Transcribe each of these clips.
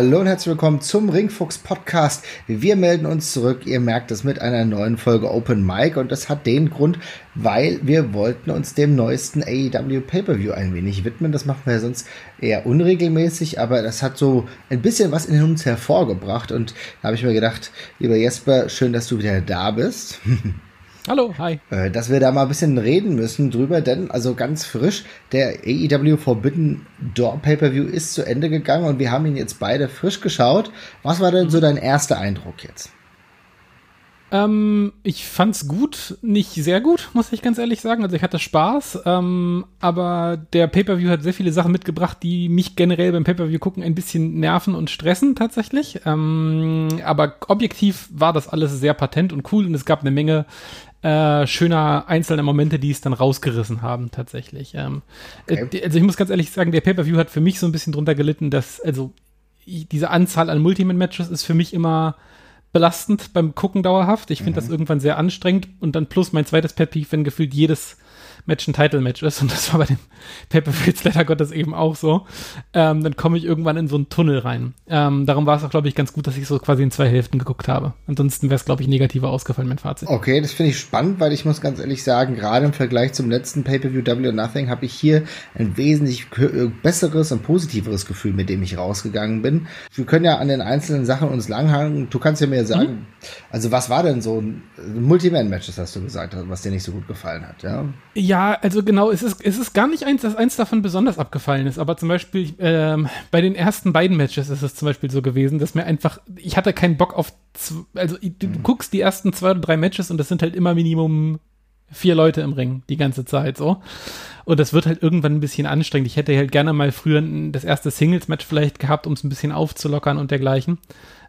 Hallo und herzlich willkommen zum Ringfuchs Podcast. Wir melden uns zurück, ihr merkt es, mit einer neuen Folge Open Mic und das hat den Grund, weil wir wollten uns dem neuesten AEW Pay-Per-View ein wenig widmen. Das machen wir sonst eher unregelmäßig, aber das hat so ein bisschen was in uns hervorgebracht und da habe ich mir gedacht, lieber Jesper, schön, dass du wieder da bist. Hallo, hi. Äh, dass wir da mal ein bisschen reden müssen drüber, denn also ganz frisch, der AEW Forbidden Door Pay-Per-View ist zu Ende gegangen und wir haben ihn jetzt beide frisch geschaut. Was war denn so dein erster Eindruck jetzt? Ähm, ich fand's gut, nicht sehr gut, muss ich ganz ehrlich sagen. Also ich hatte Spaß, ähm, aber der Pay-Per-View hat sehr viele Sachen mitgebracht, die mich generell beim Pay-Per-View gucken ein bisschen nerven und stressen tatsächlich. Ähm, aber objektiv war das alles sehr patent und cool und es gab eine Menge äh, schöner einzelne Momente, die es dann rausgerissen haben, tatsächlich. Ähm, okay. äh, also ich muss ganz ehrlich sagen, der Pay-Per-View hat für mich so ein bisschen drunter gelitten, dass, also ich, diese Anzahl an Multiman-Matches ist für mich immer belastend beim Gucken dauerhaft. Ich finde mhm. das irgendwann sehr anstrengend und dann plus mein zweites Pet Peeve, wenn gefühlt jedes Match ein Title-Match ist, und das war bei dem Pay-Per-View leider Gottes eben auch so, ähm, dann komme ich irgendwann in so einen Tunnel rein. Ähm, darum war es auch, glaube ich, ganz gut, dass ich so quasi in zwei Hälften geguckt habe. Ansonsten wäre es, glaube ich, negativer ausgefallen, mein Fazit. Okay, das finde ich spannend, weil ich muss ganz ehrlich sagen, gerade im Vergleich zum letzten Pay-Per-View Double or Nothing habe ich hier ein wesentlich äh, besseres und positiveres Gefühl, mit dem ich rausgegangen bin. Wir können ja an den einzelnen Sachen uns langhangen. Du kannst ja mir sagen, mhm. also was war denn so ein Multiman-Matches, hast du gesagt, was dir nicht so gut gefallen hat, ja? Ja, also genau, es ist, es ist gar nicht eins, dass eins davon besonders abgefallen ist, aber zum Beispiel ähm, bei den ersten beiden Matches ist es zum Beispiel so gewesen, dass mir einfach, ich hatte keinen Bock auf, also du, mhm. guckst die ersten zwei oder drei Matches und das sind halt immer Minimum vier Leute im Ring die ganze Zeit so. Und das wird halt irgendwann ein bisschen anstrengend. Ich hätte halt gerne mal früher das erste Singles-Match vielleicht gehabt, um es ein bisschen aufzulockern und dergleichen.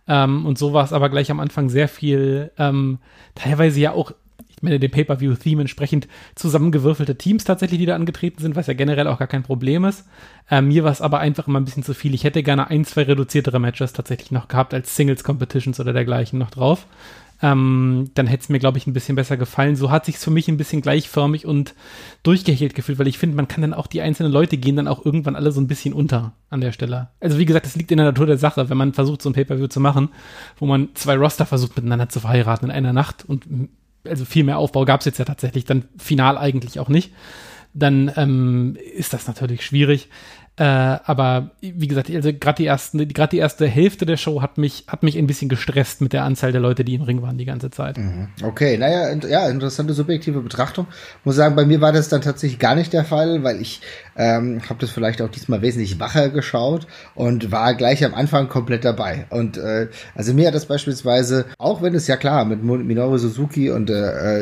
Ähm, und so war es aber gleich am Anfang sehr viel, ähm, teilweise ja auch meine, dem Pay-Per-View-Theme entsprechend zusammengewürfelte Teams tatsächlich, die da angetreten sind, was ja generell auch gar kein Problem ist. Äh, mir war es aber einfach immer ein bisschen zu viel. Ich hätte gerne ein, zwei reduziertere Matches tatsächlich noch gehabt als Singles-Competitions oder dergleichen noch drauf. Ähm, dann hätte es mir, glaube ich, ein bisschen besser gefallen. So hat sich für mich ein bisschen gleichförmig und durchgehechelt gefühlt, weil ich finde, man kann dann auch die einzelnen Leute gehen dann auch irgendwann alle so ein bisschen unter an der Stelle. Also wie gesagt, das liegt in der Natur der Sache, wenn man versucht, so ein Pay-Per-View zu machen, wo man zwei Roster versucht miteinander zu verheiraten in einer Nacht und also viel mehr Aufbau gab es jetzt ja tatsächlich dann final eigentlich auch nicht, dann ähm, ist das natürlich schwierig. Äh, aber wie gesagt, also gerade die ersten, gerade die erste Hälfte der Show hat mich, hat mich ein bisschen gestresst mit der Anzahl der Leute, die im Ring waren die ganze Zeit. Mhm. Okay, naja, ja, interessante subjektive Betrachtung. Muss sagen, bei mir war das dann tatsächlich gar nicht der Fall, weil ich ähm, habe das vielleicht auch diesmal wesentlich wacher geschaut und war gleich am Anfang komplett dabei. Und äh, also mir hat das beispielsweise, auch wenn es ja klar mit Minoru Suzuki und äh,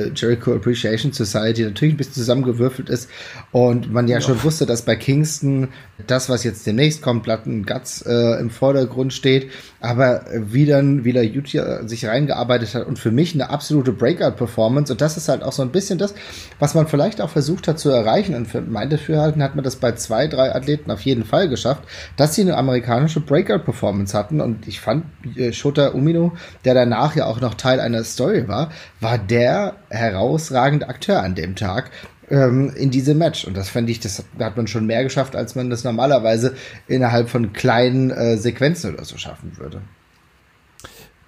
äh, Jericho Appreciation Society natürlich ein bisschen zusammengewürfelt ist und man ja, ja. schon wusste, dass bei Kingston das, was jetzt demnächst kommt, Platten Guts äh, im Vordergrund steht, aber wie dann wieder Yutia sich reingearbeitet hat und für mich eine absolute Breakout-Performance. Und das ist halt auch so ein bisschen das, was man vielleicht auch versucht hat zu erreichen. Und für mein Dafürhalten hat man das bei zwei, drei Athleten auf jeden Fall geschafft, dass sie eine amerikanische Breakout-Performance hatten. Und ich fand, äh, Shota Umino, der danach ja auch noch Teil einer Story war, war der herausragende Akteur an dem Tag ähm, in diesem Match. Und das fand ich, das hat man schon mehr geschafft, als man das normalerweise innerhalb von kleinen äh, Sequenzen oder so schaffen würde.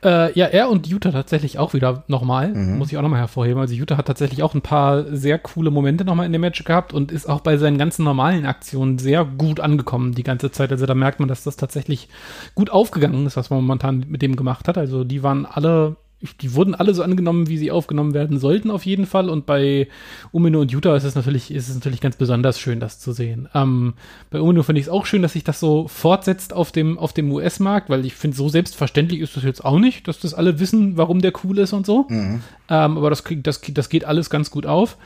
Äh, ja, er und Utah tatsächlich auch wieder nochmal. Mhm. Muss ich auch nochmal hervorheben. Also Utah hat tatsächlich auch ein paar sehr coole Momente nochmal in dem Match gehabt und ist auch bei seinen ganzen normalen Aktionen sehr gut angekommen die ganze Zeit. Also da merkt man, dass das tatsächlich gut aufgegangen ist, was man momentan mit dem gemacht hat. Also die waren alle die wurden alle so angenommen, wie sie aufgenommen werden sollten, auf jeden Fall. Und bei Umino und Utah ist es natürlich, ist es natürlich ganz besonders schön, das zu sehen. Ähm, bei Umino finde ich es auch schön, dass sich das so fortsetzt auf dem, auf dem US-Markt, weil ich finde, so selbstverständlich ist das jetzt auch nicht, dass das alle wissen, warum der cool ist und so. Mhm. Ähm, aber das, das, das geht alles ganz gut auf.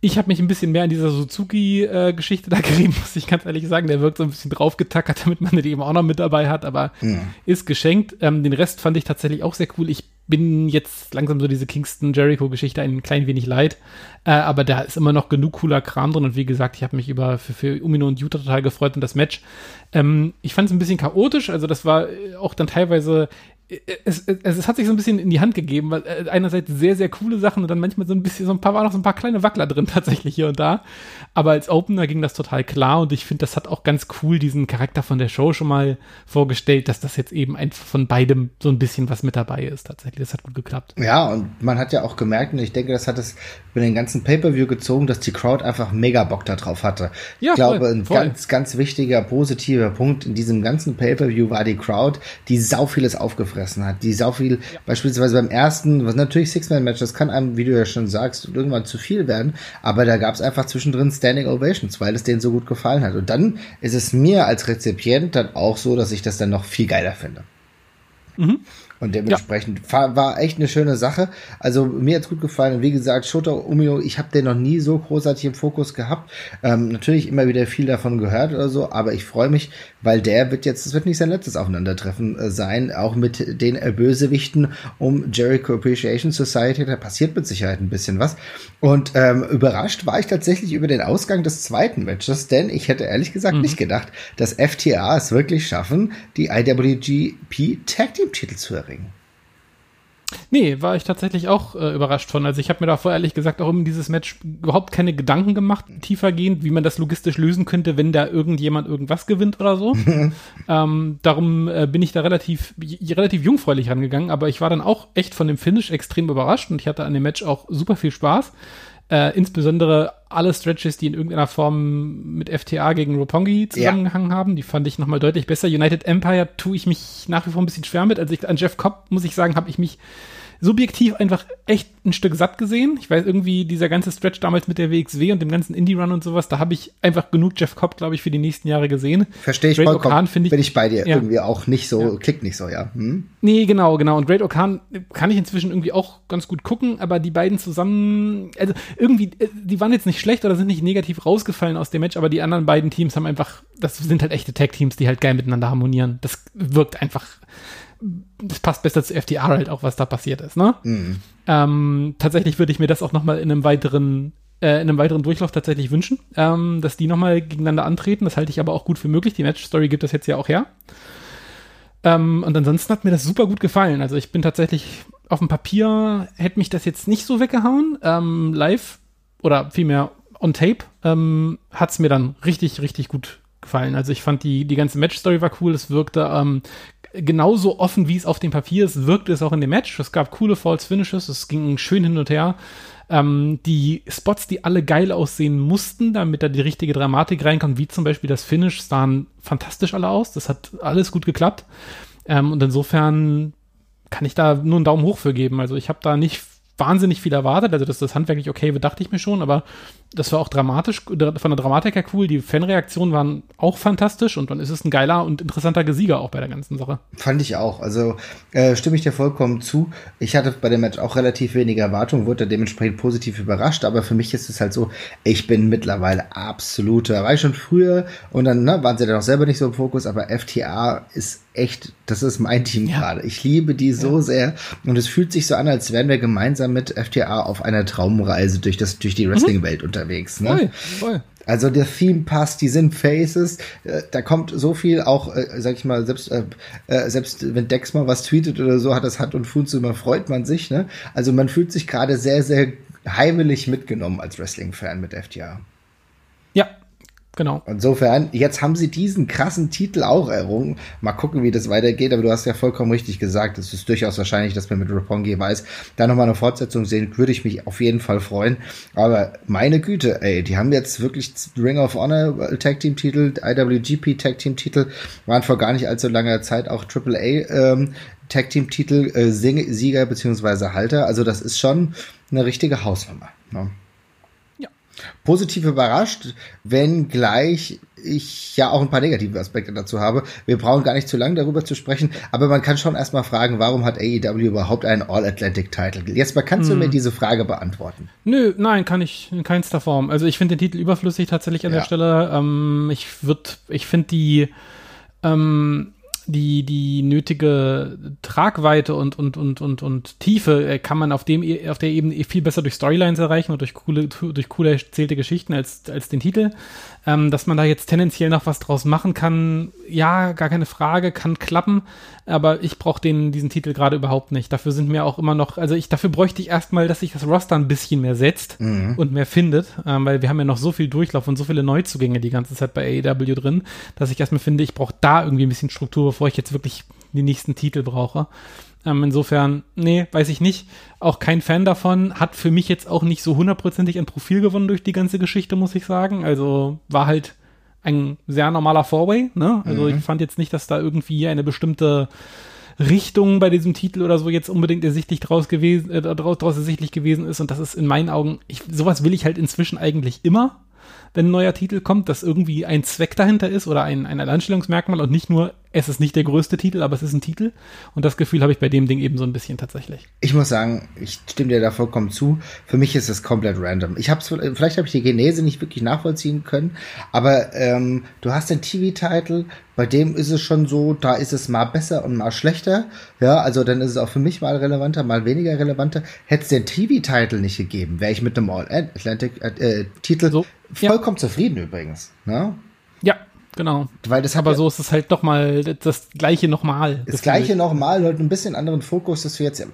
Ich habe mich ein bisschen mehr an dieser Suzuki-Geschichte äh, da gerieben, muss ich ganz ehrlich sagen. Der wirkt so ein bisschen draufgetackert, damit man den eben auch noch mit dabei hat, aber mhm. ist geschenkt. Ähm, den Rest fand ich tatsächlich auch sehr cool. Ich bin jetzt langsam so diese Kingston-Jericho-Geschichte ein klein wenig leid, äh, aber da ist immer noch genug cooler Kram drin und wie gesagt, ich habe mich über für, für Umino und Utah total gefreut und das Match. Ähm, ich fand es ein bisschen chaotisch, also das war äh, auch dann teilweise es, es, es, hat sich so ein bisschen in die Hand gegeben, weil äh, einerseits sehr, sehr coole Sachen und dann manchmal so ein bisschen, so ein paar, war noch so ein paar kleine Wackler drin tatsächlich hier und da. Aber als Opener ging das total klar und ich finde, das hat auch ganz cool diesen Charakter von der Show schon mal vorgestellt, dass das jetzt eben einfach von beidem so ein bisschen was mit dabei ist tatsächlich. Das hat gut geklappt. Ja, und man hat ja auch gemerkt, und ich denke, das hat es über den ganzen Pay-Per-View gezogen, dass die Crowd einfach mega Bock darauf hatte. Ja, ich glaube, voll, ein voll. ganz, ganz wichtiger, positiver Punkt in diesem ganzen Pay-Per-View war die Crowd, die sau vieles aufgefressen hat, die sau viel, ja. beispielsweise beim ersten, was natürlich Six-Man-Match, das kann einem, wie du ja schon sagst, irgendwann zu viel werden, aber da gab es einfach zwischendrin Standing Ovations, weil es denen so gut gefallen hat. Und dann ist es mir als Rezipient dann auch so, dass ich das dann noch viel geiler finde. Mhm. Und dementsprechend ja. war, war echt eine schöne Sache. Also mir hat's gut gefallen. Und wie gesagt, Shota Umino, ich habe den noch nie so großartig im Fokus gehabt. Ähm, natürlich immer wieder viel davon gehört oder so, aber ich freue mich, weil der wird jetzt, es wird nicht sein letztes Aufeinandertreffen äh, sein, auch mit den äh, Bösewichten um Jericho Appreciation Society. Da passiert mit Sicherheit ein bisschen was. Und ähm, überrascht war ich tatsächlich über den Ausgang des zweiten Matches, denn ich hätte ehrlich gesagt mhm. nicht gedacht, dass FTA es wirklich schaffen, die IWGP Tag Team Titel zu erringen. Nee, war ich tatsächlich auch äh, überrascht von. Also ich habe mir davor ehrlich gesagt auch in dieses Match überhaupt keine Gedanken gemacht, tiefergehend, wie man das logistisch lösen könnte, wenn da irgendjemand irgendwas gewinnt oder so. ähm, darum äh, bin ich da relativ, relativ jungfräulich rangegangen, aber ich war dann auch echt von dem Finish extrem überrascht und ich hatte an dem Match auch super viel Spaß. Äh, insbesondere alle Stretches, die in irgendeiner Form mit FTA gegen Roppongi zusammengehangen ja. haben, die fand ich nochmal deutlich besser. United Empire tue ich mich nach wie vor ein bisschen schwer mit. Also ich, an Jeff Cobb, muss ich sagen, habe ich mich subjektiv einfach echt ein Stück satt gesehen. Ich weiß irgendwie, dieser ganze Stretch damals mit der WXW und dem ganzen Indie-Run und sowas, da habe ich einfach genug Jeff Cobb, glaube ich, für die nächsten Jahre gesehen. Verstehe ich Great vollkommen. Okan, ich, bin ich bei dir. Ja. Irgendwie auch nicht so, ja. klickt nicht so, ja. Hm? Nee, genau, genau. Und Great Okan kann ich inzwischen irgendwie auch ganz gut gucken, aber die beiden zusammen, also irgendwie, äh, die waren jetzt nicht schlecht oder sind nicht negativ rausgefallen aus dem Match, aber die anderen beiden Teams haben einfach, das sind halt echte Tag-Teams, die halt geil miteinander harmonieren. Das wirkt einfach das passt besser zu FDR halt auch, was da passiert ist, ne? Mhm. Ähm, tatsächlich würde ich mir das auch nochmal in einem weiteren äh, in einem weiteren Durchlauf tatsächlich wünschen, ähm, dass die nochmal gegeneinander antreten. Das halte ich aber auch gut für möglich. Die Match-Story gibt das jetzt ja auch her. Ähm, und ansonsten hat mir das super gut gefallen. Also ich bin tatsächlich auf dem Papier, hätte mich das jetzt nicht so weggehauen. Ähm, live oder vielmehr on tape ähm, hat es mir dann richtig, richtig gut gefallen. Also ich fand die, die ganze Match-Story war cool. Es wirkte ähm, genauso offen, wie es auf dem Papier ist, wirkte es auch in dem Match. Es gab coole False Finishes, es ging schön hin und her. Ähm, die Spots, die alle geil aussehen mussten, damit da die richtige Dramatik reinkommt, wie zum Beispiel das Finish, sahen fantastisch alle aus. Das hat alles gut geklappt. Ähm, und insofern kann ich da nur einen Daumen hoch für geben. Also ich habe da nicht wahnsinnig viel erwartet. Also, dass das handwerklich okay wird, dachte ich mir schon, aber das war auch dramatisch, von der Dramatik her cool. Die Fanreaktionen waren auch fantastisch und dann ist es ein geiler und interessanter Gesieger auch bei der ganzen Sache. Fand ich auch. Also äh, stimme ich dir vollkommen zu. Ich hatte bei dem Match auch relativ wenige Erwartungen, wurde dementsprechend positiv überrascht, aber für mich ist es halt so, ich bin mittlerweile absoluter, war ich schon früher und dann ne, waren sie dann auch selber nicht so im Fokus, aber FTA ist echt, das ist mein Team ja. gerade. Ich liebe die so ja. sehr und es fühlt sich so an, als wären wir gemeinsam mit FTA auf einer Traumreise durch das durch die mhm. Wrestling-Welt mhm unterwegs. Ne? Voll, voll. Also der Theme passt, die sind Faces, äh, da kommt so viel auch, äh, sag ich mal, selbst äh, äh, selbst wenn Dex mal was tweetet oder so, hat das Hand und Fuß, immer freut man sich. Ne? Also man fühlt sich gerade sehr, sehr heimelig mitgenommen als Wrestling-Fan mit FTA. Ja, Genau. Insofern, jetzt haben sie diesen krassen Titel auch errungen. Mal gucken, wie das weitergeht. Aber du hast ja vollkommen richtig gesagt. Es ist durchaus wahrscheinlich, dass wir mit Roppongi weiß, da nochmal eine Fortsetzung sehen, würde ich mich auf jeden Fall freuen. Aber meine Güte, ey, die haben jetzt wirklich Ring of Honor Tag Team Titel, IWGP Tag Team Titel, waren vor gar nicht allzu langer Zeit auch AAA ähm, Tag Team Titel äh, Sieger beziehungsweise Halter. Also das ist schon eine richtige Hausnummer. Ne? Positiv überrascht, wenn gleich ich ja auch ein paar negative Aspekte dazu habe. Wir brauchen gar nicht zu lange darüber zu sprechen, aber man kann schon erstmal fragen, warum hat AEW überhaupt einen All-Atlantic-Title? Jetzt mal kannst hm. du mir hm. diese Frage beantworten? Nö, nein, kann ich in keinster Form. Also ich finde den Titel überflüssig tatsächlich an ja. der Stelle. Ähm, ich würde, ich finde die, ähm, die, die nötige Tragweite und, und, und, und, und Tiefe äh, kann man auf dem, auf der Ebene viel besser durch Storylines erreichen und durch coole, durch coole erzählte Geschichten als, als den Titel. Ähm, dass man da jetzt tendenziell noch was draus machen kann, ja, gar keine Frage, kann klappen, aber ich brauche den, diesen Titel gerade überhaupt nicht. Dafür sind mir auch immer noch, also ich, dafür bräuchte ich erstmal, dass sich das Roster ein bisschen mehr setzt mhm. und mehr findet, ähm, weil wir haben ja noch so viel Durchlauf und so viele Neuzugänge die ganze Zeit bei AEW drin, dass ich erstmal finde, ich brauche da irgendwie ein bisschen Struktur, bevor ich jetzt wirklich die nächsten Titel brauche. Ähm, insofern, nee, weiß ich nicht. Auch kein Fan davon. Hat für mich jetzt auch nicht so hundertprozentig ein Profil gewonnen durch die ganze Geschichte, muss ich sagen. Also war halt ein sehr normaler Four-Way. Ne? Also mhm. ich fand jetzt nicht, dass da irgendwie eine bestimmte Richtung bei diesem Titel oder so jetzt unbedingt ersichtlich draus gewesen, äh, draus, draus ersichtlich gewesen ist. Und das ist in meinen Augen, ich, sowas will ich halt inzwischen eigentlich immer wenn ein neuer Titel kommt, dass irgendwie ein Zweck dahinter ist oder ein, ein Alleinstellungsmerkmal und nicht nur, es ist nicht der größte Titel, aber es ist ein Titel. Und das Gefühl habe ich bei dem Ding eben so ein bisschen tatsächlich. Ich muss sagen, ich stimme dir da vollkommen zu. Für mich ist es komplett random. Ich habe vielleicht habe ich die Genese nicht wirklich nachvollziehen können, aber ähm, du hast den TV-Titel, bei dem ist es schon so, da ist es mal besser und mal schlechter. Ja, also dann ist es auch für mich mal relevanter, mal weniger relevanter. Hätte es den TV-Titel nicht gegeben, wäre ich mit einem All-Atlantic-Titel äh, so Vollkommen ja. zufrieden übrigens. Ne? Genau. Weil das Aber ja, so ist es halt nochmal das gleiche nochmal. Das gleiche nochmal, halt ein bisschen anderen Fokus, dass du jetzt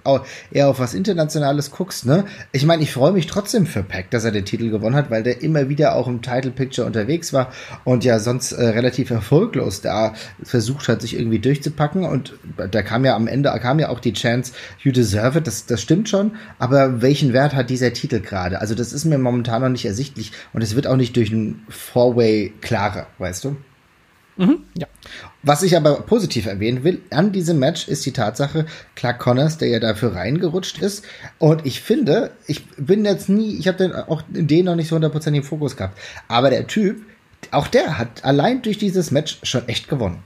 eher auf was Internationales guckst, ne? Ich meine, ich freue mich trotzdem für Pack, dass er den Titel gewonnen hat, weil der immer wieder auch im Title Picture unterwegs war und ja sonst äh, relativ erfolglos da versucht hat, sich irgendwie durchzupacken und da kam ja am Ende, kam ja auch die Chance, you deserve it, das, das stimmt schon, aber welchen Wert hat dieser Titel gerade? Also das ist mir momentan noch nicht ersichtlich und es wird auch nicht durch ein Four-Way klarer, weißt du? Mhm, ja. Was ich aber positiv erwähnen will, an diesem Match ist die Tatsache, Clark Connors, der ja dafür reingerutscht ist. Und ich finde, ich bin jetzt nie, ich habe den auch den noch nicht so hundertprozentig im Fokus gehabt. Aber der Typ, auch der hat allein durch dieses Match schon echt gewonnen.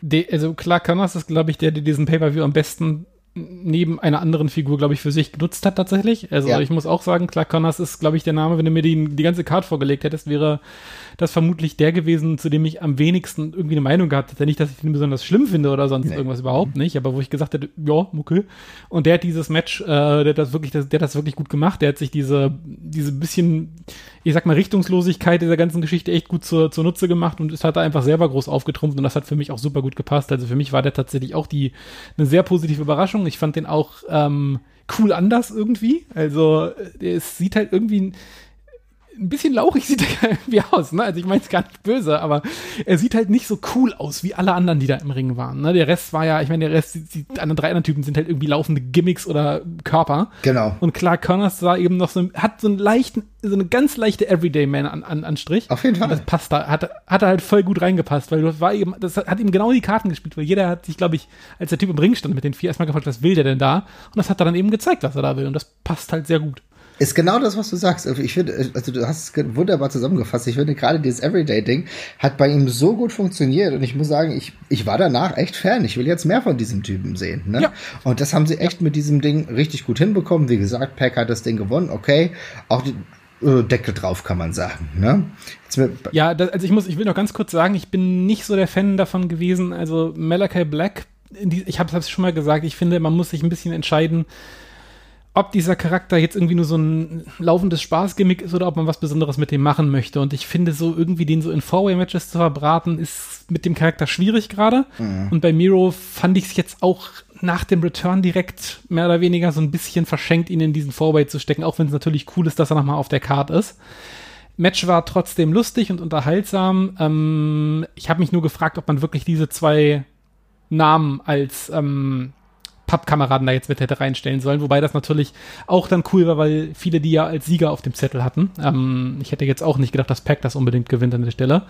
De, also Clark Connors ist, glaube ich, der, der diesen Pay-Per-View am besten neben einer anderen Figur, glaube ich, für sich genutzt hat tatsächlich. Also ja. ich muss auch sagen, Clark Connors ist, glaube ich, der Name, wenn du mir die, die ganze Card vorgelegt hättest, wäre das vermutlich der gewesen, zu dem ich am wenigsten irgendwie eine Meinung gehabt hätte. Nicht, dass ich ihn besonders schlimm finde oder sonst nee. irgendwas überhaupt nicht, aber wo ich gesagt hätte, ja, okay. Und der hat dieses Match, äh, der hat das wirklich, der, hat das wirklich gut gemacht. Der hat sich diese, diese bisschen, ich sag mal, Richtungslosigkeit dieser ganzen Geschichte echt gut zur, zur Nutze gemacht und es hat da einfach selber groß aufgetrumpft und das hat für mich auch super gut gepasst. Also für mich war der tatsächlich auch die, eine sehr positive Überraschung. Ich fand den auch, ähm, cool anders irgendwie. Also, es sieht halt irgendwie ein bisschen lauchig sieht er irgendwie aus, ne? Also ich meine es gar nicht böse, aber er sieht halt nicht so cool aus wie alle anderen, die da im Ring waren. Ne? Der Rest war ja, ich meine, der Rest, die, die anderen drei anderen Typen sind halt irgendwie laufende Gimmicks oder Körper. Genau. Und Clark Connors war eben noch so, hat so einen leichten, so eine ganz leichte Everyday-Man-Anstrich. Auf jeden Fall. Und das passt da, hat, hat er halt voll gut reingepasst, weil das war eben, das hat ihm genau die Karten gespielt, weil jeder hat sich, glaube ich, als der Typ im Ring stand mit den vier, erstmal gefragt, was will der denn da? Und das hat er dann eben gezeigt, was er da will. Und das passt halt sehr gut. Ist genau das, was du sagst. Ich finde, also du hast es wunderbar zusammengefasst. Ich finde gerade dieses Everyday-Ding hat bei ihm so gut funktioniert und ich muss sagen, ich, ich war danach echt Fan. Ich will jetzt mehr von diesem Typen sehen. Ne? Ja. Und das haben sie echt mit diesem Ding richtig gut hinbekommen. Wie gesagt, Pack hat das Ding gewonnen, okay. Auch die, äh, Deckel drauf, kann man sagen. Ne? ja, das, also ich muss, ich will noch ganz kurz sagen, ich bin nicht so der Fan davon gewesen. Also Malachi Black, die, ich habe es schon mal gesagt, ich finde, man muss sich ein bisschen entscheiden, ob dieser Charakter jetzt irgendwie nur so ein laufendes Spaßgimmick ist oder ob man was Besonderes mit dem machen möchte. Und ich finde so irgendwie den so in Four-Way-Matches zu verbraten, ist mit dem Charakter schwierig gerade. Mhm. Und bei Miro fand ich es jetzt auch nach dem Return direkt mehr oder weniger so ein bisschen verschenkt, ihn in diesen Four-Way zu stecken, auch wenn es natürlich cool ist, dass er nochmal auf der Card ist. Match war trotzdem lustig und unterhaltsam. Ähm, ich habe mich nur gefragt, ob man wirklich diese zwei Namen als ähm, Pappkameraden da jetzt mit hätte reinstellen sollen, wobei das natürlich auch dann cool war, weil viele die ja als Sieger auf dem Zettel hatten. Ähm, ich hätte jetzt auch nicht gedacht, dass Pack das unbedingt gewinnt an der Stelle.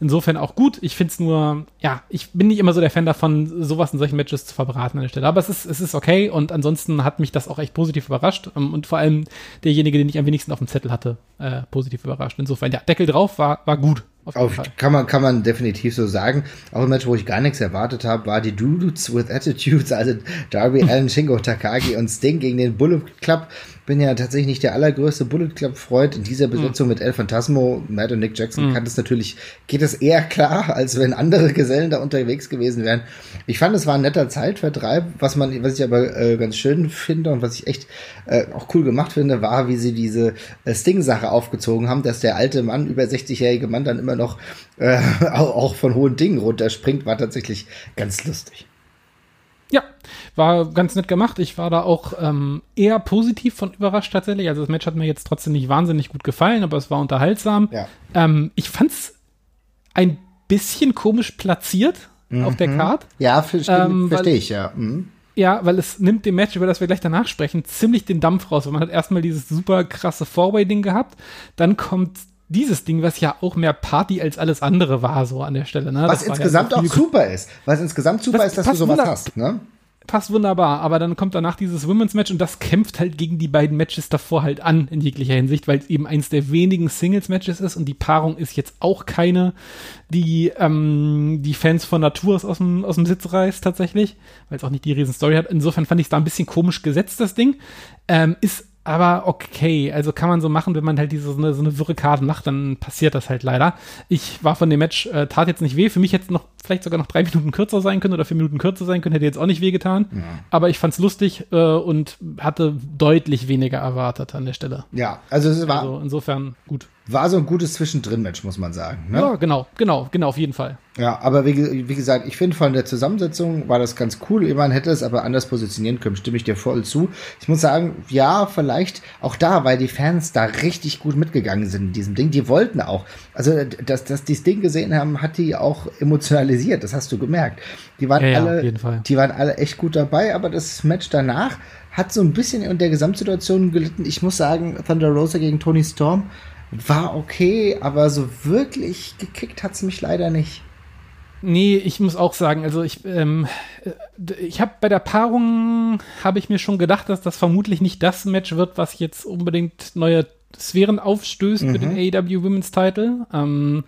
Insofern auch gut. Ich finde es nur, ja, ich bin nicht immer so der Fan davon, sowas in solchen Matches zu verbraten an der Stelle. Aber es ist, es ist okay und ansonsten hat mich das auch echt positiv überrascht ähm, und vor allem derjenige, den ich am wenigsten auf dem Zettel hatte, äh, positiv überrascht. Insofern, ja, Deckel drauf war, war gut. Auf, kann man kann man definitiv so sagen. Auch ein Match, wo ich gar nichts erwartet habe, war die Dudes with Attitudes, also Darby Allen, Shingo Takagi und Sting gegen den Bullet Club bin ja tatsächlich nicht der allergrößte Bullet Club-Freund. In dieser Besetzung mhm. mit El Phantasmo, Matt und Nick Jackson mhm. kann das natürlich, geht es eher klar, als wenn andere Gesellen da unterwegs gewesen wären. Ich fand, es war ein netter Zeitvertreib. Was man, was ich aber äh, ganz schön finde und was ich echt äh, auch cool gemacht finde, war, wie sie diese äh, Sting-Sache aufgezogen haben, dass der alte Mann, über 60-jährige Mann, dann immer noch äh, auch von hohen Dingen runterspringt, war tatsächlich ganz lustig. Ja, war ganz nett gemacht. Ich war da auch ähm, eher positiv von überrascht tatsächlich. Also das Match hat mir jetzt trotzdem nicht wahnsinnig gut gefallen, aber es war unterhaltsam. Ja. Ähm, ich fand's ein bisschen komisch platziert mhm. auf der Card. Ja, verstehe ähm, versteh ich, ja. Mhm. Ja, weil es nimmt dem Match, über das wir gleich danach sprechen, ziemlich den Dampf raus. Weil man hat erstmal dieses super krasse Four-Way-Ding gehabt, dann kommt dieses Ding, was ja auch mehr Party als alles andere war, so an der Stelle. Ne? Was insgesamt ja auch super ist. Was insgesamt super das ist, dass du sowas hast. Ne? passt wunderbar, aber dann kommt danach dieses Women's Match und das kämpft halt gegen die beiden Matches davor halt an in jeglicher Hinsicht, weil es eben eins der wenigen Singles Matches ist und die Paarung ist jetzt auch keine, die ähm, die Fans von Natur aus dem, aus dem Sitz reißt tatsächlich, weil es auch nicht die riesen Story hat. Insofern fand ich es da ein bisschen komisch gesetzt, das Ding. Ähm, ist aber okay, also kann man so machen, wenn man halt diese so eine, so eine wirre Karte macht, dann passiert das halt leider. Ich war von dem Match, äh, tat jetzt nicht weh. Für mich hätte es noch vielleicht sogar noch drei Minuten kürzer sein können oder vier Minuten kürzer sein können, hätte jetzt auch nicht weh getan. Ja. Aber ich fand's lustig äh, und hatte deutlich weniger erwartet an der Stelle. Ja, also es war. Also insofern gut. War so ein gutes Zwischendrin-Match, muss man sagen. Ne? Ja, genau, genau, genau, auf jeden Fall. Ja, aber wie, wie gesagt, ich finde von der Zusammensetzung war das ganz cool. Man hätte es aber anders positionieren können, stimme ich dir voll zu. Ich muss sagen, ja, vielleicht auch da, weil die Fans da richtig gut mitgegangen sind in diesem Ding. Die wollten auch. Also, dass, dass die das Ding gesehen haben, hat die auch emotionalisiert. Das hast du gemerkt. Die waren ja, alle, ja, die waren alle echt gut dabei, aber das Match danach hat so ein bisschen in der Gesamtsituation gelitten. Ich muss sagen, Thunder Rosa gegen Tony Storm war okay, aber so wirklich gekickt hat es mich leider nicht. Nee, ich muss auch sagen, also ich, ähm, äh, ich habe bei der Paarung habe ich mir schon gedacht, dass das vermutlich nicht das Match wird, was jetzt unbedingt neue Sphären aufstößt mhm. für den AEW Women's Title. Ähm,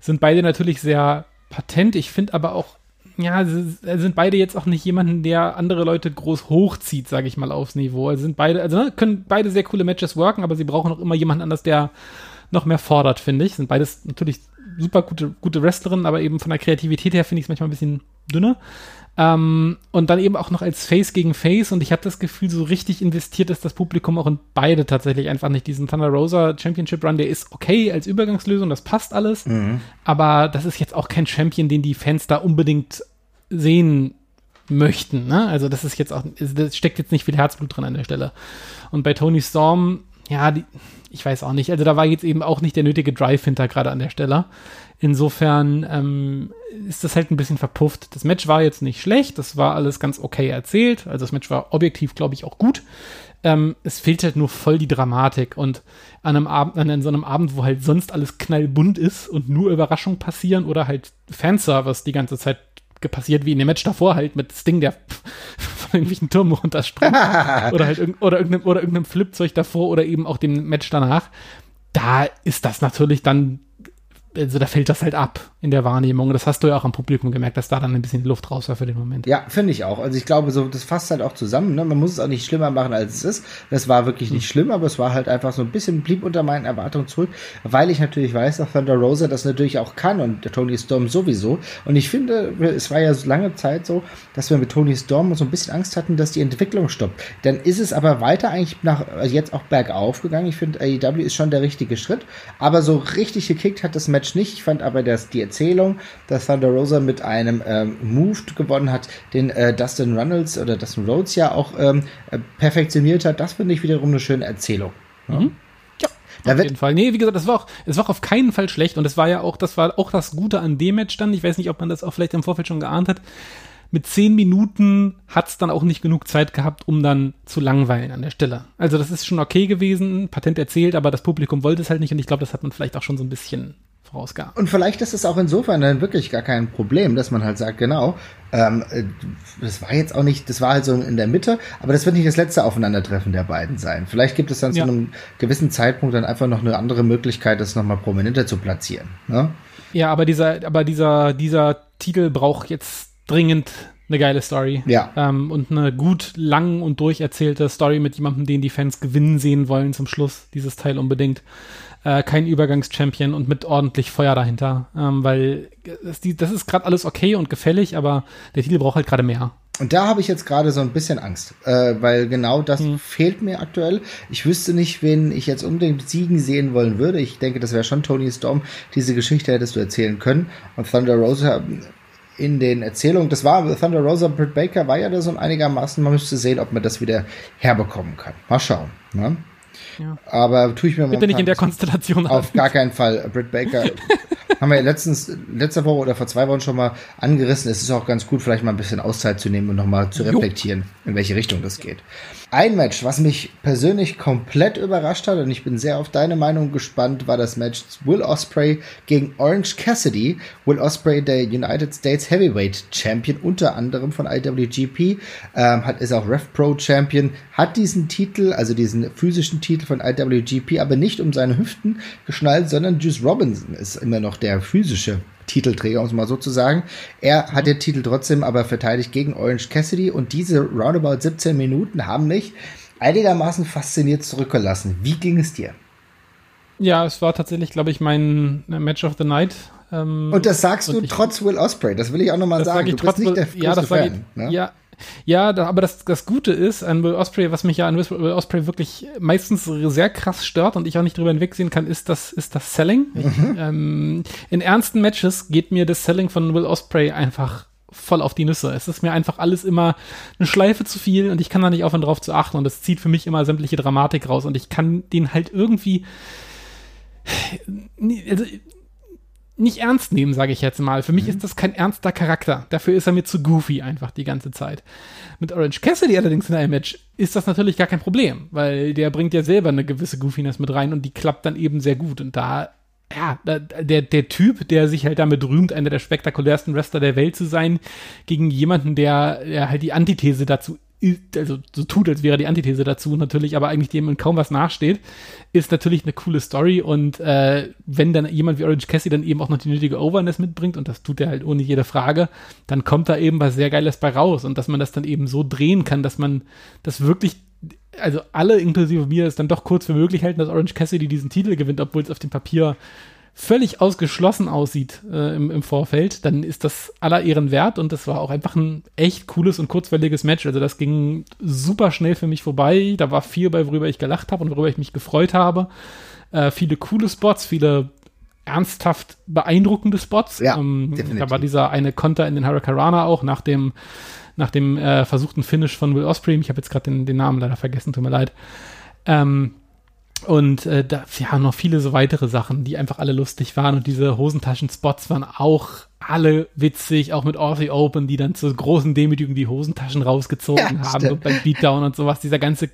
sind beide natürlich sehr patent. Ich finde aber auch, ja, sind beide jetzt auch nicht jemanden, der andere Leute groß hochzieht, sage ich mal, aufs Niveau. Also sind beide, also ne, können beide sehr coole Matches worken, aber sie brauchen auch immer jemanden anders, der noch mehr fordert, finde ich. Sind beides natürlich super gute, gute Wrestlerinnen, aber eben von der Kreativität her finde ich es manchmal ein bisschen dünner. Ähm, und dann eben auch noch als Face gegen Face und ich habe das Gefühl, so richtig investiert ist das Publikum auch in beide tatsächlich einfach nicht. Diesen Thunder Rosa Championship Run, der ist okay als Übergangslösung, das passt alles, mhm. aber das ist jetzt auch kein Champion, den die Fans da unbedingt sehen möchten. Ne? Also das ist jetzt auch, das steckt jetzt nicht viel Herzblut drin an der Stelle. Und bei Tony Storm, ja, die, ich weiß auch nicht. Also da war jetzt eben auch nicht der nötige Drive hinter gerade an der Stelle. Insofern ähm, ist das halt ein bisschen verpufft. Das Match war jetzt nicht schlecht, das war alles ganz okay erzählt. Also das Match war objektiv, glaube ich, auch gut. Ähm, es fehlt halt nur voll die Dramatik und an einem Abend, an so einem Abend, wo halt sonst alles knallbunt ist und nur Überraschungen passieren oder halt Fanservice die ganze Zeit passiert, wie in dem Match davor halt mit Sting, der von irgendwelchen Turmen runterspringt oder halt irg oder irgendeinem, oder irgendeinem Flipzeug davor oder eben auch dem Match danach. Da ist das natürlich dann also da fällt das halt ab in der Wahrnehmung. Das hast du ja auch am Publikum gemerkt, dass da dann ein bisschen Luft raus war für den Moment. Ja, finde ich auch. Also ich glaube, so das fasst halt auch zusammen. Ne? Man muss es auch nicht schlimmer machen, als es ist. Das war wirklich nicht mhm. schlimm, aber es war halt einfach so ein bisschen blieb unter meinen Erwartungen zurück, weil ich natürlich weiß, dass Thunder Rosa das natürlich auch kann und Tony Storm sowieso. Und ich finde, es war ja so lange Zeit so, dass wir mit Tony Storm so ein bisschen Angst hatten, dass die Entwicklung stoppt. Dann ist es aber weiter eigentlich nach also jetzt auch bergauf gegangen. Ich finde, AEW ist schon der richtige Schritt, aber so richtig gekickt hat das Match Match nicht. Ich fand aber, dass die Erzählung, dass Thunder Rosa mit einem ähm, Move gewonnen hat, den äh, Dustin Runnels oder Dustin Rhodes ja auch ähm, äh, perfektioniert hat, das finde ich wiederum eine schöne Erzählung. Ja. Mhm. Da auf jeden Fall. Nee, wie gesagt, das war auch, es war auch auf keinen Fall schlecht und es war ja auch, das war auch das Gute an dem Match dann. Ich weiß nicht, ob man das auch vielleicht im Vorfeld schon geahnt hat. Mit zehn Minuten hat es dann auch nicht genug Zeit gehabt, um dann zu langweilen an der Stelle. Also das ist schon okay gewesen, Patent erzählt, aber das Publikum wollte es halt nicht und ich glaube, das hat man vielleicht auch schon so ein bisschen vorausgab. Und vielleicht ist es auch insofern dann wirklich gar kein Problem, dass man halt sagt, genau, ähm, äh, das war jetzt auch nicht, das war halt so in der Mitte, aber das wird nicht das letzte Aufeinandertreffen der beiden sein. Vielleicht gibt es dann ja. zu einem gewissen Zeitpunkt dann einfach noch eine andere Möglichkeit, das nochmal prominenter zu platzieren. Ne? Ja, aber dieser, aber dieser, dieser Titel braucht jetzt dringend eine geile Story. Ja. Ähm, und eine gut lang und durcherzählte Story mit jemandem, den die Fans gewinnen sehen wollen zum Schluss, dieses Teil unbedingt. Äh, kein Übergangschampion und mit ordentlich Feuer dahinter. Ähm, weil das, die, das ist gerade alles okay und gefällig, aber der Titel braucht halt gerade mehr. Und da habe ich jetzt gerade so ein bisschen Angst, äh, weil genau das hm. fehlt mir aktuell. Ich wüsste nicht, wen ich jetzt unbedingt siegen sehen wollen würde. Ich denke, das wäre schon Tony Storm. Diese Geschichte hättest du erzählen können. Und Thunder Rosa in den Erzählungen, das war Thunder Rosa, Britt Baker war ja da so einigermaßen, man müsste sehen, ob man das wieder herbekommen kann. Mal schauen. Ne? Ja. Aber tue ich mir Bitte nicht in der Konstellation. Auf gar keinen Fall. Britt Baker haben wir ja letztens, letzte Woche oder vor zwei Wochen schon mal angerissen. Es ist auch ganz gut, vielleicht mal ein bisschen Auszeit zu nehmen und nochmal zu reflektieren, jo. in welche Richtung das geht. Ein Match, was mich persönlich komplett überrascht hat und ich bin sehr auf deine Meinung gespannt, war das Match Will Osprey gegen Orange Cassidy. Will Osprey, der United States Heavyweight Champion, unter anderem von IWGP, ähm, hat ist auch Rev Pro Champion, hat diesen Titel, also diesen physischen Titel von IWGP, aber nicht um seine Hüften geschnallt, sondern Juice Robinson ist immer noch der physische Titelträger, um es mal so zu sagen. Er hat den Titel trotzdem aber verteidigt gegen Orange Cassidy und diese roundabout 17 Minuten haben mich einigermaßen fasziniert zurückgelassen. Wie ging es dir? Ja, es war tatsächlich, glaube ich, mein Match of the Night. Ähm, und das sagst du ich, trotz Will Osprey. Das will ich auch nochmal sagen. Sag du bist nicht der ja, das Fan. Ich, ne? Ja, ja, da, aber das, das Gute ist an Will Osprey, was mich ja an Will Osprey wirklich meistens sehr krass stört und ich auch nicht drüber hinwegsehen kann, ist das, ist das Selling. Ich, mhm. ähm, in ernsten Matches geht mir das Selling von Will Osprey einfach voll auf die Nüsse. Es ist mir einfach alles immer eine Schleife zu viel und ich kann da nicht aufhören, drauf zu achten und es zieht für mich immer sämtliche Dramatik raus und ich kann den halt irgendwie also nicht ernst nehmen, sage ich jetzt mal. Für mich mhm. ist das kein ernster Charakter. Dafür ist er mir zu goofy einfach die ganze Zeit. Mit Orange Cassidy allerdings in einem Match ist das natürlich gar kein Problem, weil der bringt ja selber eine gewisse Goofiness mit rein und die klappt dann eben sehr gut. Und da, ja, der, der Typ, der sich halt damit rühmt, einer der spektakulärsten Wrestler der Welt zu sein, gegen jemanden, der, der halt die Antithese dazu also so tut, als wäre die Antithese dazu natürlich, aber eigentlich dem kaum was nachsteht, ist natürlich eine coole Story und äh, wenn dann jemand wie Orange Cassie dann eben auch noch die nötige Overness mitbringt und das tut er halt ohne jede Frage, dann kommt da eben was sehr Geiles bei raus und dass man das dann eben so drehen kann, dass man das wirklich also alle inklusive mir es dann doch kurz für möglich halten, dass Orange Cassidy diesen Titel gewinnt, obwohl es auf dem Papier völlig ausgeschlossen aussieht äh, im, im Vorfeld, dann ist das aller Ehren wert und das war auch einfach ein echt cooles und kurzwelliges Match. Also das ging super schnell für mich vorbei. Da war viel bei, worüber ich gelacht habe und worüber ich mich gefreut habe. Äh, viele coole Spots, viele ernsthaft beeindruckende Spots. Ja, ähm. Da war dieser eine Konter in den Hurricanrana auch nach dem nach dem äh, versuchten Finish von Will Osprey. Ich habe jetzt gerade den, den Namen leider vergessen, tut mir leid. Ähm, und äh, da, ja, noch viele so weitere Sachen, die einfach alle lustig waren. Und diese Hosentaschen-Spots waren auch alle witzig, auch mit Aussie Open, die dann zur großen Demütigung die Hosentaschen rausgezogen ja, haben beim Beatdown und sowas. Dieser ganze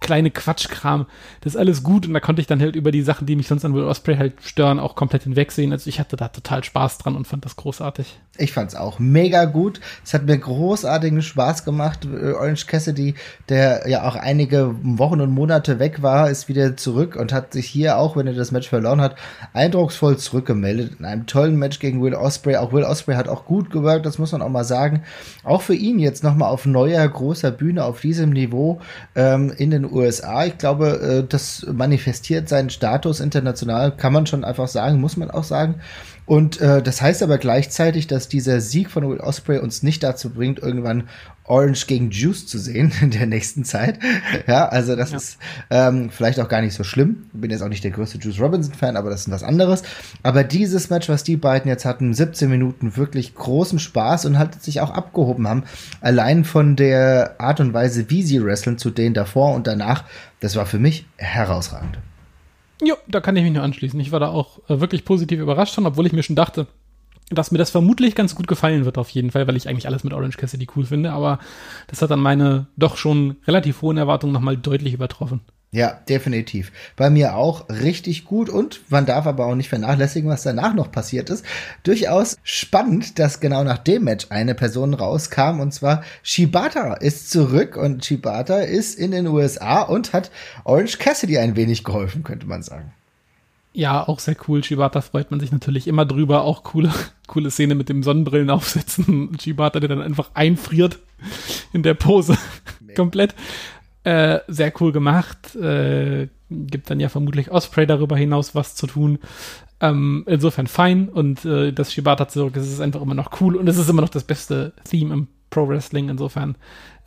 kleine Quatschkram, das ist alles gut und da konnte ich dann halt über die Sachen, die mich sonst an Will Osprey halt stören, auch komplett hinwegsehen. Also ich hatte da total Spaß dran und fand das großartig. Ich fand's auch mega gut. Es hat mir großartigen Spaß gemacht. Orange Cassidy, der ja auch einige Wochen und Monate weg war, ist wieder zurück und hat sich hier auch, wenn er das Match verloren hat, eindrucksvoll zurückgemeldet. In einem tollen Match gegen Will Osprey, auch Will Osprey hat auch gut gewirkt, das muss man auch mal sagen. Auch für ihn jetzt nochmal auf neuer, großer Bühne auf diesem Niveau ähm, in den USA. Ich glaube, äh, das manifestiert seinen Status international, kann man schon einfach sagen, muss man auch sagen. Und äh, das heißt aber gleichzeitig, dass dieser Sieg von Will Osprey uns nicht dazu bringt, irgendwann Orange gegen Juice zu sehen in der nächsten Zeit. Ja, also das ja. ist ähm, vielleicht auch gar nicht so schlimm. Bin jetzt auch nicht der größte Juice Robinson-Fan, aber das ist was anderes. Aber dieses Match, was die beiden jetzt hatten, 17 Minuten wirklich großen Spaß und halt sich auch abgehoben haben. Allein von der Art und Weise, wie sie wresteln zu denen davor und danach, das war für mich herausragend. Ja, da kann ich mich nur anschließen. Ich war da auch äh, wirklich positiv überrascht schon, obwohl ich mir schon dachte, dass mir das vermutlich ganz gut gefallen wird auf jeden Fall, weil ich eigentlich alles mit Orange Cassidy cool finde, aber das hat dann meine doch schon relativ hohen Erwartungen nochmal deutlich übertroffen. Ja, definitiv. Bei mir auch richtig gut und man darf aber auch nicht vernachlässigen, was danach noch passiert ist. Durchaus spannend, dass genau nach dem Match eine Person rauskam und zwar Shibata ist zurück und Shibata ist in den USA und hat Orange Cassidy ein wenig geholfen, könnte man sagen. Ja, auch sehr cool. Shibata freut man sich natürlich immer drüber. Auch coole, coole Szene mit dem Sonnenbrillen aufsetzen. Shibata, der dann einfach einfriert in der Pose. Komplett. Äh, sehr cool gemacht. Äh, gibt dann ja vermutlich Osprey darüber hinaus was zu tun. Ähm, insofern fein. Und äh, das Shibata zurück ist, ist einfach immer noch cool. Und es ist immer noch das beste Theme im Pro Wrestling. Insofern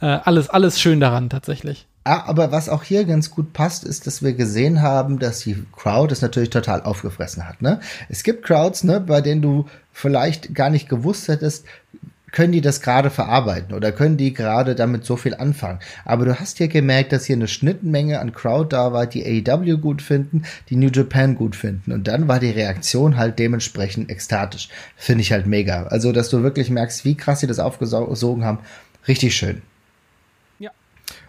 äh, alles, alles schön daran tatsächlich. Ah, aber was auch hier ganz gut passt, ist, dass wir gesehen haben, dass die Crowd es natürlich total aufgefressen hat. Ne? Es gibt Crowds, ne, bei denen du vielleicht gar nicht gewusst hättest, können die das gerade verarbeiten oder können die gerade damit so viel anfangen. Aber du hast hier gemerkt, dass hier eine Schnittmenge an Crowd da war, die AEW gut finden, die New Japan gut finden. Und dann war die Reaktion halt dementsprechend ekstatisch. Finde ich halt mega. Also, dass du wirklich merkst, wie krass sie das aufgesogen haben. Richtig schön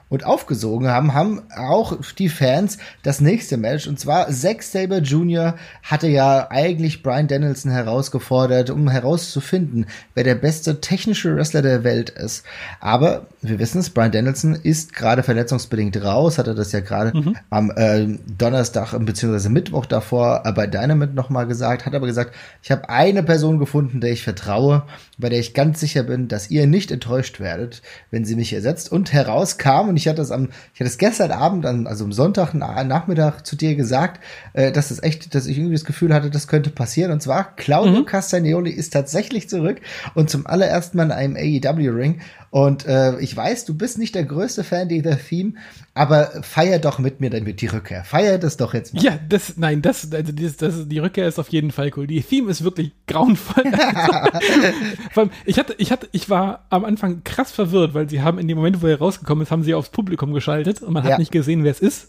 und aufgesogen haben, haben auch die Fans das nächste Match. Und zwar Zack Saber Jr. hatte ja eigentlich Brian Danielson herausgefordert, um herauszufinden, wer der beste technische Wrestler der Welt ist. Aber wir wissen es, Brian Danielson ist gerade verletzungsbedingt raus, hat er das ja gerade mhm. am äh, Donnerstag bzw. Mittwoch davor äh, bei Dynamite nochmal gesagt, hat aber gesagt, ich habe eine Person gefunden, der ich vertraue, bei der ich ganz sicher bin, dass ihr nicht enttäuscht werdet, wenn sie mich ersetzt. Und herauskam, und ich hatte es am, ich hatte es gestern Abend, also am Sonntag Nachmittag zu dir gesagt, äh, dass es echt, dass ich irgendwie das Gefühl hatte, das könnte passieren. Und zwar Claudio mhm. Castagnoli ist tatsächlich zurück und zum allerersten Mal in einem AEW-Ring. Und äh, ich weiß, du bist nicht der größte Fan dieser Theme, aber feier doch mit mir damit die Rückkehr. Feier das doch jetzt mal. Ja, das, nein, das, also das, das, die Rückkehr ist auf jeden Fall cool. Die Theme ist wirklich grauenvoll. Vor allem, ich hatte, ich hatte, ich war am Anfang krass verwirrt, weil sie haben in dem Moment, wo er rausgekommen ist, haben sie aufs Publikum geschaltet und man hat ja. nicht gesehen, wer es ist.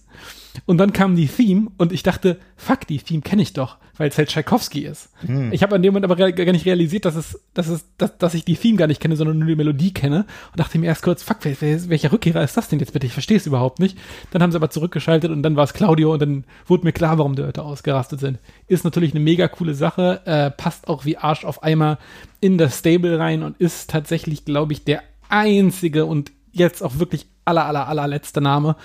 Und dann kam die Theme und ich dachte, fuck, die Theme kenne ich doch, weil es halt Tchaikovsky ist. Hm. Ich habe an dem Moment aber gar nicht realisiert, dass es, dass es, dass, dass ich die Theme gar nicht kenne, sondern nur die Melodie kenne und dachte mir erst kurz, fuck, wer, welcher Rückkehrer ist das denn jetzt bitte? Ich verstehe es überhaupt nicht. Dann haben sie aber zurückgeschaltet und dann war es Claudio und dann wurde mir klar, warum die Leute ausgerastet sind. Ist natürlich eine mega coole Sache, äh, passt auch wie Arsch auf Eimer in das Stable rein und ist tatsächlich, glaube ich, der einzige und jetzt auch wirklich aller, aller, allerletzter Name,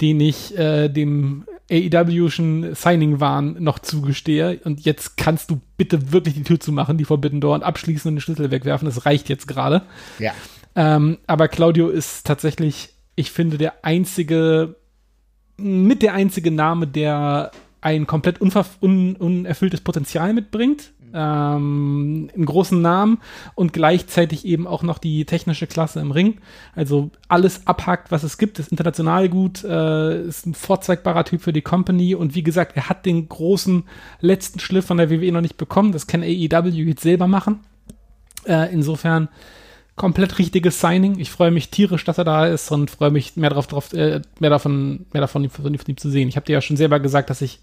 den ich äh, dem AEW-schen Signing-Wahn noch zugestehe. Und jetzt kannst du bitte wirklich die Tür zumachen, die Forbidden Door und abschließen und den Schlüssel wegwerfen. Das reicht jetzt gerade. Ja. Ähm, aber Claudio ist tatsächlich, ich finde, der einzige, mit der einzige Name, der ein komplett un unerfülltes Potenzial mitbringt ähm, einen großen Namen und gleichzeitig eben auch noch die technische Klasse im Ring. Also alles abhakt, was es gibt, ist international gut, äh, ist ein vorzeigbarer Typ für die Company und wie gesagt, er hat den großen letzten Schliff von der WWE noch nicht bekommen. Das kann AEW jetzt selber machen. Äh, insofern komplett richtiges Signing. Ich freue mich tierisch, dass er da ist und freue mich mehr darauf, drauf, äh, mehr davon, mehr davon von ihm zu sehen. Ich habe dir ja schon selber gesagt, dass ich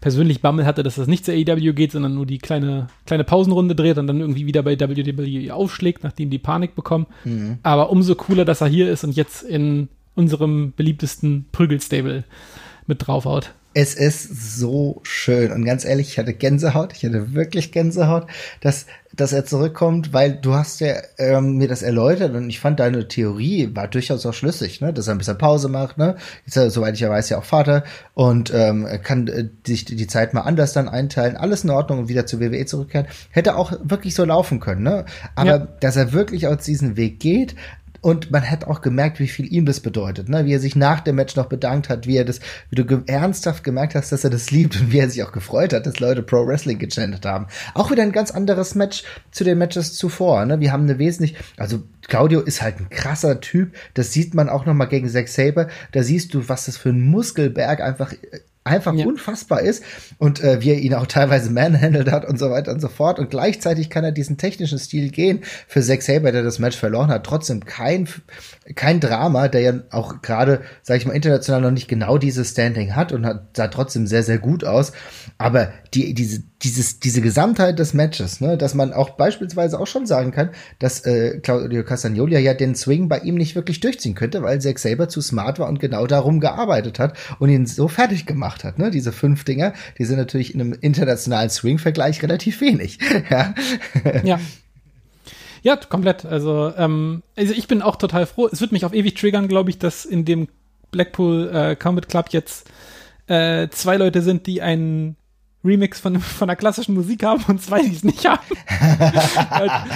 persönlich Bammel hatte, dass das nicht zur AEW geht, sondern nur die kleine, kleine Pausenrunde dreht und dann irgendwie wieder bei WWE aufschlägt, nachdem die Panik bekommen. Mhm. Aber umso cooler, dass er hier ist und jetzt in unserem beliebtesten Prügelstable mit draufhaut. Es ist so schön. Und ganz ehrlich, ich hatte Gänsehaut. Ich hatte wirklich Gänsehaut, dass, dass er zurückkommt, weil du hast ja ähm, mir das erläutert und ich fand deine Theorie war durchaus auch schlüssig, ne? Dass er ein bisschen Pause macht, ne? Ist er, soweit ich ja weiß, ja auch Vater und ähm, kann äh, sich die Zeit mal anders dann einteilen. Alles in Ordnung und wieder zur WWE zurückkehren. Hätte auch wirklich so laufen können, ne? Aber ja. dass er wirklich aus diesem Weg geht, und man hat auch gemerkt, wie viel ihm das bedeutet, ne? wie er sich nach dem Match noch bedankt hat, wie er das, wie du ernsthaft gemerkt hast, dass er das liebt und wie er sich auch gefreut hat, dass Leute Pro Wrestling gechantet haben. Auch wieder ein ganz anderes Match zu den Matches zuvor. Ne? Wir haben eine wesentlich, also Claudio ist halt ein krasser Typ. Das sieht man auch noch mal gegen Zack Saber. Da siehst du, was das für ein Muskelberg einfach einfach ja. unfassbar ist und äh, wie er ihn auch teilweise manhandelt hat und so weiter und so fort. Und gleichzeitig kann er diesen technischen Stil gehen für Zack Saber, der das Match verloren hat. Trotzdem kein, kein Drama, der ja auch gerade, sag ich mal, international noch nicht genau dieses Standing hat und hat, sah trotzdem sehr, sehr gut aus. Aber die, diese, dieses, diese Gesamtheit des Matches, ne, dass man auch beispielsweise auch schon sagen kann, dass äh, Claudio Castagnoli ja den Swing bei ihm nicht wirklich durchziehen könnte, weil Zack Saber zu smart war und genau darum gearbeitet hat und ihn so fertig gemacht hat. Ne? Diese fünf Dinger, die sind natürlich in einem internationalen Swing-Vergleich relativ wenig. ja. ja. Ja, komplett. Also, ähm, also ich bin auch total froh. Es wird mich auf ewig triggern, glaube ich, dass in dem Blackpool äh, Combat Club jetzt äh, zwei Leute sind, die einen Remix von, von der klassischen Musik haben und zwei, die es nicht haben.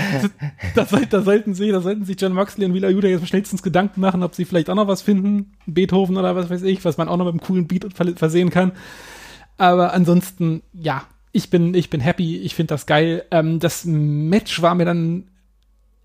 da, da, sollten sie, da sollten sich John Moxley und Wheeler Yuta jetzt schnellstens Gedanken machen, ob sie vielleicht auch noch was finden, Beethoven oder was weiß ich, was man auch noch mit einem coolen Beat versehen kann. Aber ansonsten, ja, ich bin, ich bin happy, ich finde das geil. Ähm, das Match war mir dann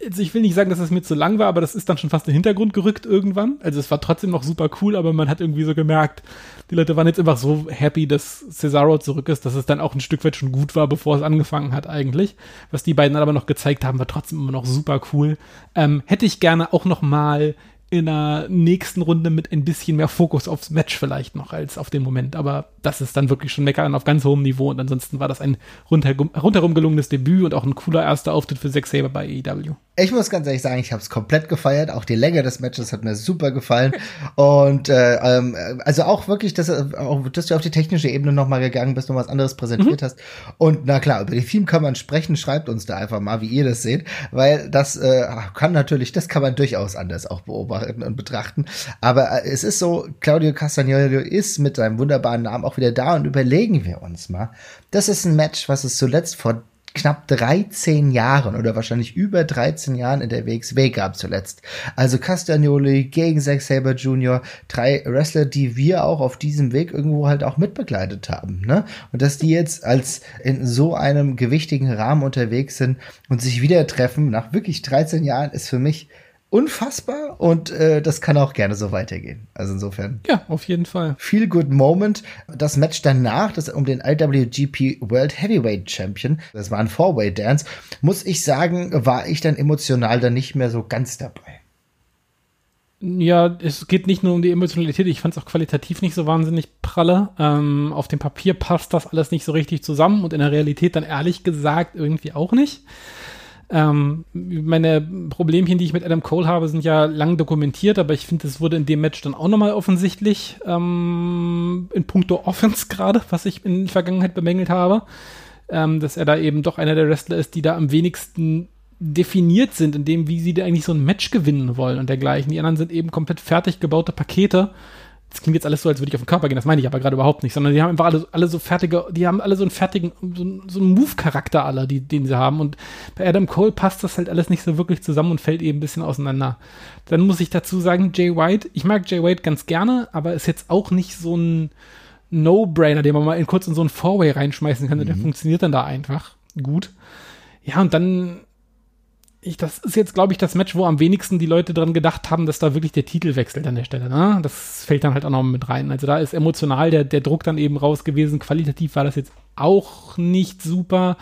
also ich will nicht sagen, dass es mir zu lang war, aber das ist dann schon fast in den Hintergrund gerückt irgendwann. Also es war trotzdem noch super cool, aber man hat irgendwie so gemerkt, die Leute waren jetzt einfach so happy, dass Cesaro zurück ist, dass es dann auch ein Stück weit schon gut war, bevor es angefangen hat eigentlich. Was die beiden dann aber noch gezeigt haben, war trotzdem immer noch super cool. Ähm, hätte ich gerne auch noch mal in der nächsten Runde mit ein bisschen mehr Fokus aufs Match vielleicht noch als auf den Moment. Aber das ist dann wirklich schon meckern auf ganz hohem Niveau. Und ansonsten war das ein rundherum, rundherum gelungenes Debüt und auch ein cooler erster Auftritt für Zack Saber bei AEW. Ich muss ganz ehrlich sagen, ich habe es komplett gefeiert. Auch die Länge des Matches hat mir super gefallen. und äh, ähm, also auch wirklich, dass, auch, dass du auf die technische Ebene nochmal gegangen bist und was anderes präsentiert mhm. hast. Und na klar, über die Theme kann man sprechen. Schreibt uns da einfach mal, wie ihr das seht. Weil das äh, kann natürlich, das kann man durchaus anders auch beobachten und betrachten. Aber äh, es ist so, Claudio Castagnolo ist mit seinem wunderbaren Namen auch wieder da und überlegen wir uns mal. Das ist ein Match, was es zuletzt vor knapp 13 Jahren oder wahrscheinlich über 13 Jahren in der WXW gab zuletzt. Also Castagnoli gegen Zack Saber Jr., drei Wrestler, die wir auch auf diesem Weg irgendwo halt auch mitbegleitet haben. Ne? Und dass die jetzt als in so einem gewichtigen Rahmen unterwegs sind und sich wieder treffen nach wirklich 13 Jahren ist für mich unfassbar und äh, das kann auch gerne so weitergehen. Also insofern. Ja, auf jeden Fall. Feel good moment. Das Match danach, das um den IWGP World Heavyweight Champion, das war ein Four-Way Dance, muss ich sagen, war ich dann emotional dann nicht mehr so ganz dabei. Ja, es geht nicht nur um die Emotionalität, ich fand es auch qualitativ nicht so wahnsinnig pralle. Ähm, auf dem Papier passt das alles nicht so richtig zusammen und in der Realität dann ehrlich gesagt irgendwie auch nicht. Ähm, meine Problemchen, die ich mit Adam Cole habe, sind ja lang dokumentiert, aber ich finde, es wurde in dem Match dann auch nochmal offensichtlich ähm, in puncto Offense gerade, was ich in der Vergangenheit bemängelt habe, ähm, dass er da eben doch einer der Wrestler ist, die da am wenigsten definiert sind, in dem, wie sie da eigentlich so ein Match gewinnen wollen und dergleichen. Die anderen sind eben komplett fertig gebaute Pakete das klingt jetzt alles so, als würde ich auf den Körper gehen, das meine ich aber gerade überhaupt nicht, sondern die haben einfach alle, alle so fertige, die haben alle so einen fertigen, so, so einen Move-Charakter aller, die, den sie haben. Und bei Adam Cole passt das halt alles nicht so wirklich zusammen und fällt eben ein bisschen auseinander. Dann muss ich dazu sagen, Jay White, ich mag Jay White ganz gerne, aber ist jetzt auch nicht so ein No-Brainer, den man mal in kurz in so ein Four-Way reinschmeißen kann, mhm. der funktioniert dann da einfach gut. Ja, und dann ich, das ist jetzt, glaube ich, das Match, wo am wenigsten die Leute dran gedacht haben, dass da wirklich der Titel wechselt an der Stelle. Ne? Das fällt dann halt auch noch mit rein. Also da ist emotional der, der Druck dann eben raus gewesen. Qualitativ war das jetzt auch nicht super.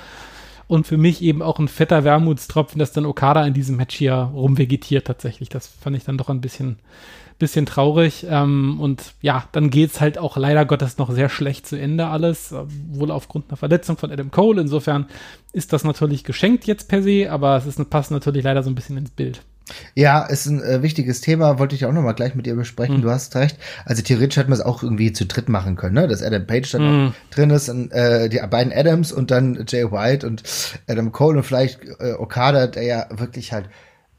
Und für mich eben auch ein fetter Wermutstropfen, dass dann Okada in diesem Match hier rumvegetiert tatsächlich. Das fand ich dann doch ein bisschen, bisschen traurig. Ähm, und ja, dann geht's halt auch leider Gottes noch sehr schlecht zu Ende alles, äh, wohl aufgrund einer Verletzung von Adam Cole. Insofern ist das natürlich geschenkt jetzt per se, aber es ist, passt natürlich leider so ein bisschen ins Bild. Ja, ist ein äh, wichtiges Thema, wollte ich auch noch mal gleich mit dir besprechen. Mhm. Du hast recht. Also theoretisch hätte man es auch irgendwie zu dritt machen können, ne? Dass Adam Page dann mhm. drin ist, und, äh, die beiden Adams und dann Jay White und Adam Cole und vielleicht äh, Okada, der ja wirklich halt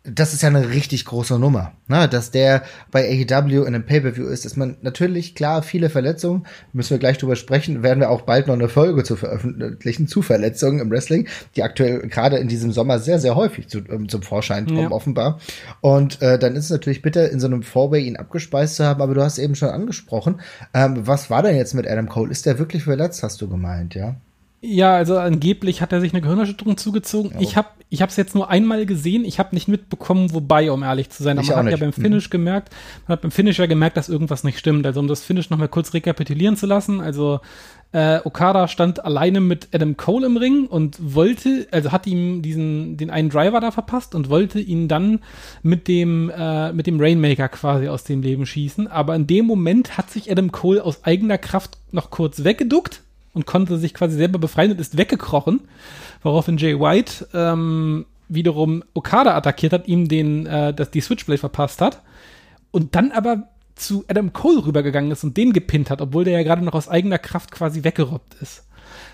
das ist ja eine richtig große Nummer, ne? dass der bei AEW in einem Pay-Per-View ist, ist man natürlich klar viele Verletzungen, müssen wir gleich drüber sprechen, werden wir auch bald noch eine Folge zu veröffentlichen zu Verletzungen im Wrestling, die aktuell gerade in diesem Sommer sehr, sehr häufig zu, ähm, zum Vorschein kommen, ja. offenbar. Und äh, dann ist es natürlich bitter, in so einem Four-Way ihn abgespeist zu haben, aber du hast eben schon angesprochen, ähm, was war denn jetzt mit Adam Cole? Ist der wirklich verletzt, hast du gemeint, ja? Ja, also angeblich hat er sich eine Gehirnerschütterung zugezogen. Ja. Ich habe ich habe es jetzt nur einmal gesehen. Ich habe nicht mitbekommen, wobei, um ehrlich zu sein. Aber man hat nicht. ja beim Finish mhm. gemerkt, man hat beim Finish ja gemerkt, dass irgendwas nicht stimmt. Also um das Finish noch mal kurz rekapitulieren zu lassen. Also äh, Okada stand alleine mit Adam Cole im Ring und wollte, also hat ihm diesen den einen Driver da verpasst und wollte ihn dann mit dem äh, mit dem Rainmaker quasi aus dem Leben schießen. Aber in dem Moment hat sich Adam Cole aus eigener Kraft noch kurz weggeduckt und konnte sich quasi selber befreien und ist weggekrochen, woraufhin Jay White ähm, wiederum Okada attackiert hat, ihm den, äh, das, die Switchblade verpasst hat und dann aber zu Adam Cole rübergegangen ist und den gepinnt hat, obwohl der ja gerade noch aus eigener Kraft quasi weggerobbt ist.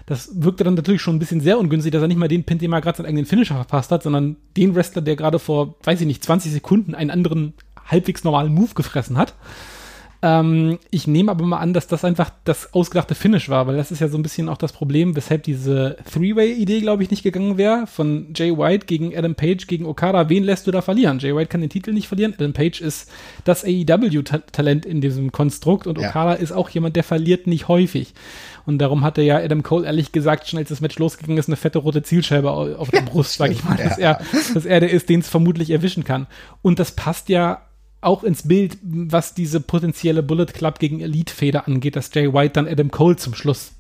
Das wirkte dann natürlich schon ein bisschen sehr ungünstig, dass er nicht mal den pinnt, den er gerade seinen eigenen Finisher verpasst hat, sondern den Wrestler, der gerade vor, weiß ich nicht, 20 Sekunden einen anderen halbwegs normalen Move gefressen hat. Ähm, ich nehme aber mal an, dass das einfach das ausgedachte Finish war, weil das ist ja so ein bisschen auch das Problem, weshalb diese Three-Way-Idee, glaube ich, nicht gegangen wäre. Von Jay White gegen Adam Page gegen Okada. Wen lässt du da verlieren? Jay White kann den Titel nicht verlieren. Adam Page ist das AEW-Talent in diesem Konstrukt und Okada ja. ist auch jemand, der verliert nicht häufig. Und darum hatte ja Adam Cole ehrlich gesagt, schon als das Match losgegangen ist, eine fette rote Zielscheibe auf der Brust, sage ich mal, dass, er, dass er der ist, den es vermutlich erwischen kann. Und das passt ja auch ins Bild, was diese potenzielle Bullet Club gegen Elite-Feder angeht, dass Jay White dann Adam Cole zum Schluss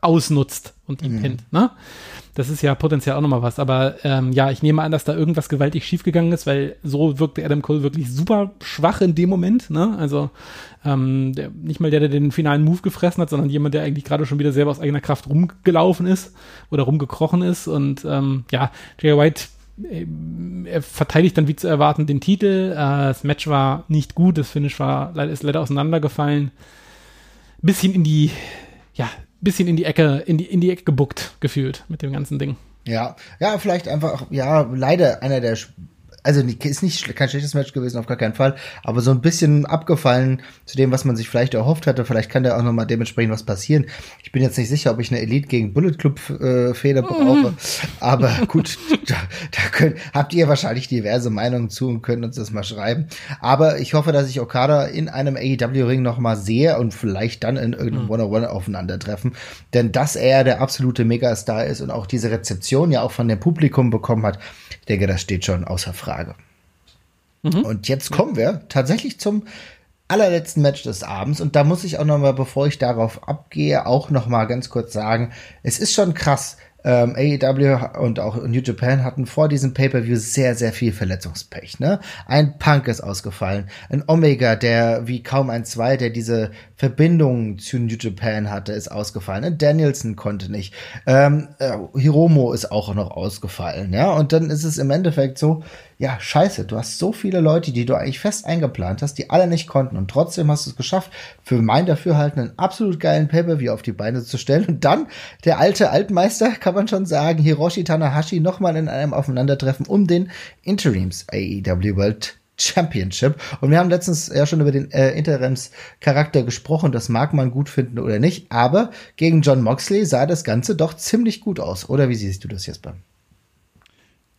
ausnutzt und ihn mhm. pinnt. Ne? Das ist ja potenziell auch nochmal was. Aber ähm, ja, ich nehme an, dass da irgendwas gewaltig schiefgegangen ist, weil so wirkte Adam Cole wirklich super schwach in dem Moment. Ne? Also ähm, der, nicht mal der, der den finalen Move gefressen hat, sondern jemand, der eigentlich gerade schon wieder selber aus eigener Kraft rumgelaufen ist oder rumgekrochen ist. Und ähm, ja, Jay White er verteidigt dann wie zu erwarten den Titel. Äh, das Match war nicht gut, das Finish war ist leider auseinandergefallen. Bisschen in die, ja, bisschen in die Ecke, in die, in die Ecke gebuckt gefühlt mit dem ganzen Ding. Ja, ja, vielleicht einfach, ja, leider einer der also ist nicht kein schlechtes Match gewesen, auf gar keinen Fall, aber so ein bisschen abgefallen zu dem, was man sich vielleicht erhofft hatte. Vielleicht kann da auch nochmal dementsprechend was passieren. Ich bin jetzt nicht sicher, ob ich eine Elite gegen Bullet Club äh, Feder brauche, mhm. aber gut, da, da könnt, habt ihr wahrscheinlich diverse Meinungen zu und könnt uns das mal schreiben. Aber ich hoffe, dass ich Okada in einem AEW-Ring nochmal sehe und vielleicht dann in irgendeinem mhm. One-on-One aufeinandertreffen, denn dass er der absolute Megastar ist und auch diese Rezeption ja auch von dem Publikum bekommen hat, ich denke, das steht schon außer Frage. Mhm. Und jetzt kommen wir tatsächlich zum allerletzten Match des Abends und da muss ich auch noch mal, bevor ich darauf abgehe, auch noch mal ganz kurz sagen, es ist schon krass, ähm, AEW und auch New Japan hatten vor diesem Pay-Per-View sehr, sehr viel Verletzungspech. Ne? Ein Punk ist ausgefallen, ein Omega, der wie kaum ein zwei, der diese Verbindung zu New Japan hatte, ist ausgefallen. Ein Danielson konnte nicht. Ähm, äh, Hiromo ist auch noch ausgefallen. Ja, und dann ist es im Endeffekt so, ja, scheiße, du hast so viele Leute, die du eigentlich fest eingeplant hast, die alle nicht konnten und trotzdem hast du es geschafft, für mein Dafürhalten einen absolut geilen Pay-Per-View auf die Beine zu stellen und dann der alte Altmeister, kann man schon sagen, Hiroshi Tanahashi nochmal in einem Aufeinandertreffen um den Interims AEW World Championship. Und wir haben letztens ja schon über den äh, Interims-Charakter gesprochen. Das mag man gut finden oder nicht. Aber gegen John Moxley sah das Ganze doch ziemlich gut aus. Oder wie siehst du das, Jesper?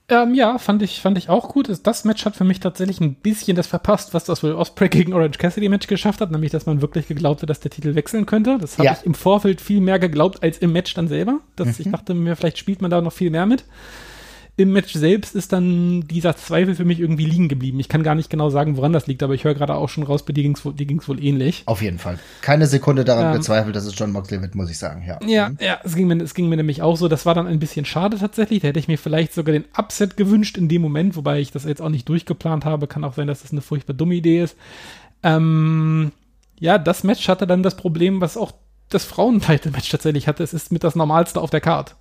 Ähm, ja, fand ich, fand ich auch gut. Das Match hat für mich tatsächlich ein bisschen das verpasst, was das Will Osprey gegen Orange Cassidy Match geschafft hat, nämlich, dass man wirklich geglaubt hat, dass der Titel wechseln könnte. Das habe ja. ich im Vorfeld viel mehr geglaubt als im Match dann selber. Dass mhm. Ich dachte mir, vielleicht spielt man da noch viel mehr mit im Match selbst ist dann dieser Zweifel für mich irgendwie liegen geblieben. Ich kann gar nicht genau sagen, woran das liegt, aber ich höre gerade auch schon raus, bei dir ging es wohl, wohl ähnlich. Auf jeden Fall. Keine Sekunde daran ähm, gezweifelt, dass es John Moxley wird, muss ich sagen, ja. Ja, mhm. ja, es ging, mir, es ging mir nämlich auch so. Das war dann ein bisschen schade tatsächlich. Da hätte ich mir vielleicht sogar den Upset gewünscht in dem Moment, wobei ich das jetzt auch nicht durchgeplant habe. Kann auch sein, dass das eine furchtbar dumme Idee ist. Ähm, ja, das Match hatte dann das Problem, was auch das Frauen-Title-Match tatsächlich hatte. Es ist mit das Normalste auf der Card.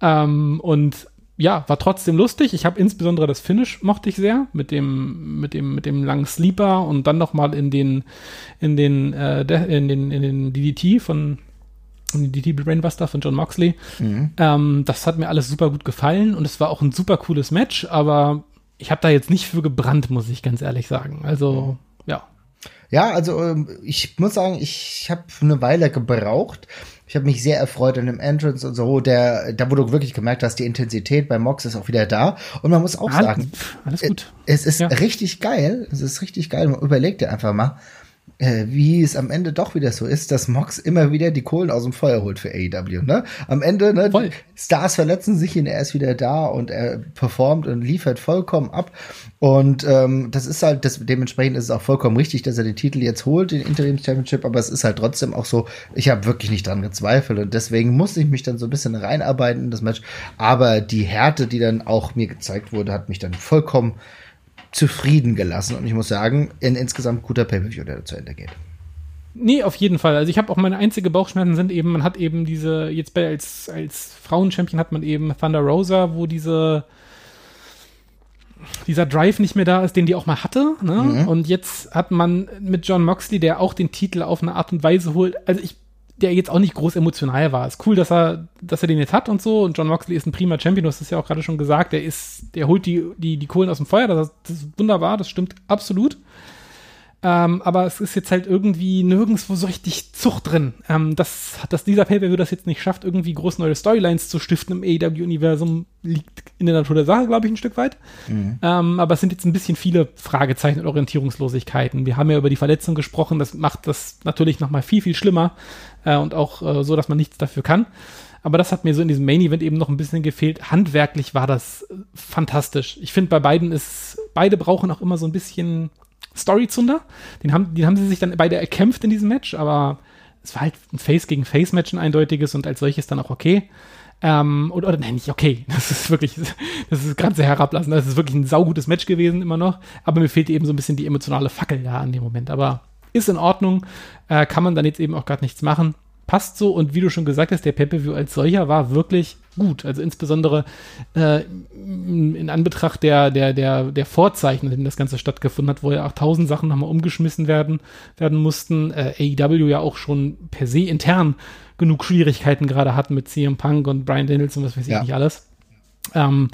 Ähm, und ja, war trotzdem lustig. Ich habe insbesondere das Finish mochte ich sehr mit dem mit dem mit dem langen Sleeper und dann noch mal in den in den äh, in den in den DDT von DDT Brainbuster von John Moxley. Mhm. Ähm, das hat mir alles super gut gefallen und es war auch ein super cooles Match, aber ich habe da jetzt nicht für gebrannt, muss ich ganz ehrlich sagen. Also ja. Ja, also ähm, ich muss sagen, ich habe eine Weile gebraucht, ich habe mich sehr erfreut an dem Entrance und so. Der, da wo du wirklich gemerkt hast, die Intensität bei Mox ist auch wieder da. Und man muss auch alles, sagen, alles gut. Es ist ja. richtig geil. Es ist richtig geil. Man überlegt dir einfach mal, äh, wie es am Ende doch wieder so ist, dass Mox immer wieder die Kohlen aus dem Feuer holt für AEW. Ne? Am Ende, ne. Stars verletzen sich und er ist wieder da und er performt und liefert vollkommen ab. Und ähm, das ist halt, das, dementsprechend ist es auch vollkommen richtig, dass er den Titel jetzt holt, den Interims Championship, aber es ist halt trotzdem auch so, ich habe wirklich nicht dran gezweifelt und deswegen musste ich mich dann so ein bisschen reinarbeiten in das Match. Aber die Härte, die dann auch mir gezeigt wurde, hat mich dann vollkommen zufrieden gelassen. Und ich muss sagen, ein insgesamt guter Pay-Per-View, der zu Ende geht. Nee, auf jeden Fall. Also ich habe auch meine einzige Bauchschmerzen sind eben, man hat eben diese, jetzt bei als, als Frauenchampion hat man eben Thunder Rosa, wo diese dieser Drive nicht mehr da ist, den die auch mal hatte. Ne? Mhm. Und jetzt hat man mit John Moxley, der auch den Titel auf eine Art und Weise holt. Also ich der jetzt auch nicht groß emotional war. Ist cool, dass er, dass er den jetzt hat und so. Und John Moxley ist ein prima Champion, du hast es ja auch gerade schon gesagt. Der ist, der holt die, die, die Kohlen aus dem Feuer. Das, das ist wunderbar, das stimmt absolut. Ähm, aber es ist jetzt halt irgendwie nirgendwo so richtig Zucht drin. Ähm, dass, dass dieser Pay-Per-View das jetzt nicht schafft, irgendwie groß neue Storylines zu stiften im AEW-Universum, liegt in der Natur der Sache, glaube ich, ein Stück weit. Mhm. Ähm, aber es sind jetzt ein bisschen viele Fragezeichen und Orientierungslosigkeiten. Wir haben ja über die Verletzung gesprochen, das macht das natürlich nochmal viel, viel schlimmer äh, und auch äh, so, dass man nichts dafür kann. Aber das hat mir so in diesem Main-Event eben noch ein bisschen gefehlt. Handwerklich war das äh, fantastisch. Ich finde, bei beiden ist, beide brauchen auch immer so ein bisschen Storyzunder. Den haben, den haben sie sich dann beide erkämpft in diesem Match, aber es war halt ein Face gegen Face Match, ein eindeutiges und als solches dann auch okay. Ähm, oder, oder nein, nicht okay. Das ist wirklich, das ist ganz sehr herablassen. Das ist wirklich ein saugutes Match gewesen immer noch. Aber mir fehlt eben so ein bisschen die emotionale Fackel da an dem Moment. Aber ist in Ordnung. Äh, kann man dann jetzt eben auch gerade nichts machen passt so und wie du schon gesagt hast, der Pay-Per-View als solcher war wirklich gut. Also insbesondere äh, in Anbetracht der, der, der, der Vorzeichen, in denen das Ganze stattgefunden hat, wo ja auch tausend Sachen nochmal umgeschmissen werden, werden mussten. Äh, AEW ja auch schon per se intern genug Schwierigkeiten gerade hatten mit CM Punk und Brian Daniels und was weiß ich ja. nicht alles. Ähm,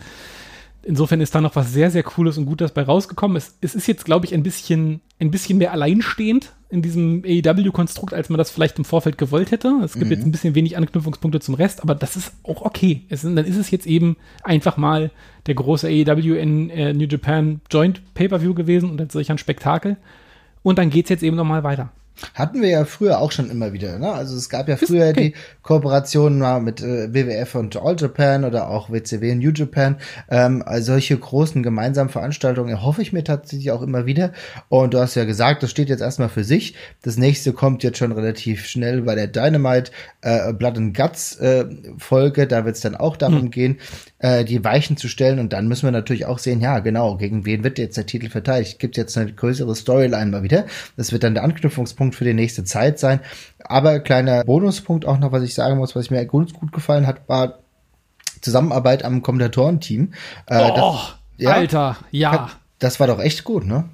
insofern ist da noch was sehr, sehr Cooles und Gutes bei rausgekommen. Es, es ist jetzt, glaube ich, ein bisschen, ein bisschen mehr alleinstehend in diesem AEW-Konstrukt, als man das vielleicht im Vorfeld gewollt hätte. Es gibt mhm. jetzt ein bisschen wenig Anknüpfungspunkte zum Rest, aber das ist auch okay. Es, dann ist es jetzt eben einfach mal der große AEW in äh, New Japan Joint Pay-Per-View gewesen und als solch ein Spektakel. Und dann geht es jetzt eben nochmal weiter. Hatten wir ja früher auch schon immer wieder, ne? Also es gab ja früher okay. die Kooperationen mal mit äh, WWF und All Japan oder auch WCW und New Japan. Ähm, also solche großen gemeinsamen Veranstaltungen erhoffe ich mir tatsächlich auch immer wieder. Und du hast ja gesagt, das steht jetzt erstmal für sich. Das nächste kommt jetzt schon relativ schnell bei der Dynamite äh, Blood and Guts äh, Folge. Da wird es dann auch darum hm. gehen, äh, die Weichen zu stellen. Und dann müssen wir natürlich auch sehen, ja, genau, gegen wen wird jetzt der Titel verteidigt? Gibt jetzt eine größere Storyline mal wieder. Das wird dann der Anknüpfungspunkt für die nächste Zeit sein. Aber kleiner Bonuspunkt auch noch, was ich sagen muss, was mir ganz gut gefallen hat, war Zusammenarbeit am Kommentatorenteam. Äh, oh, ja, Alter, ja. Das war doch echt gut, ne?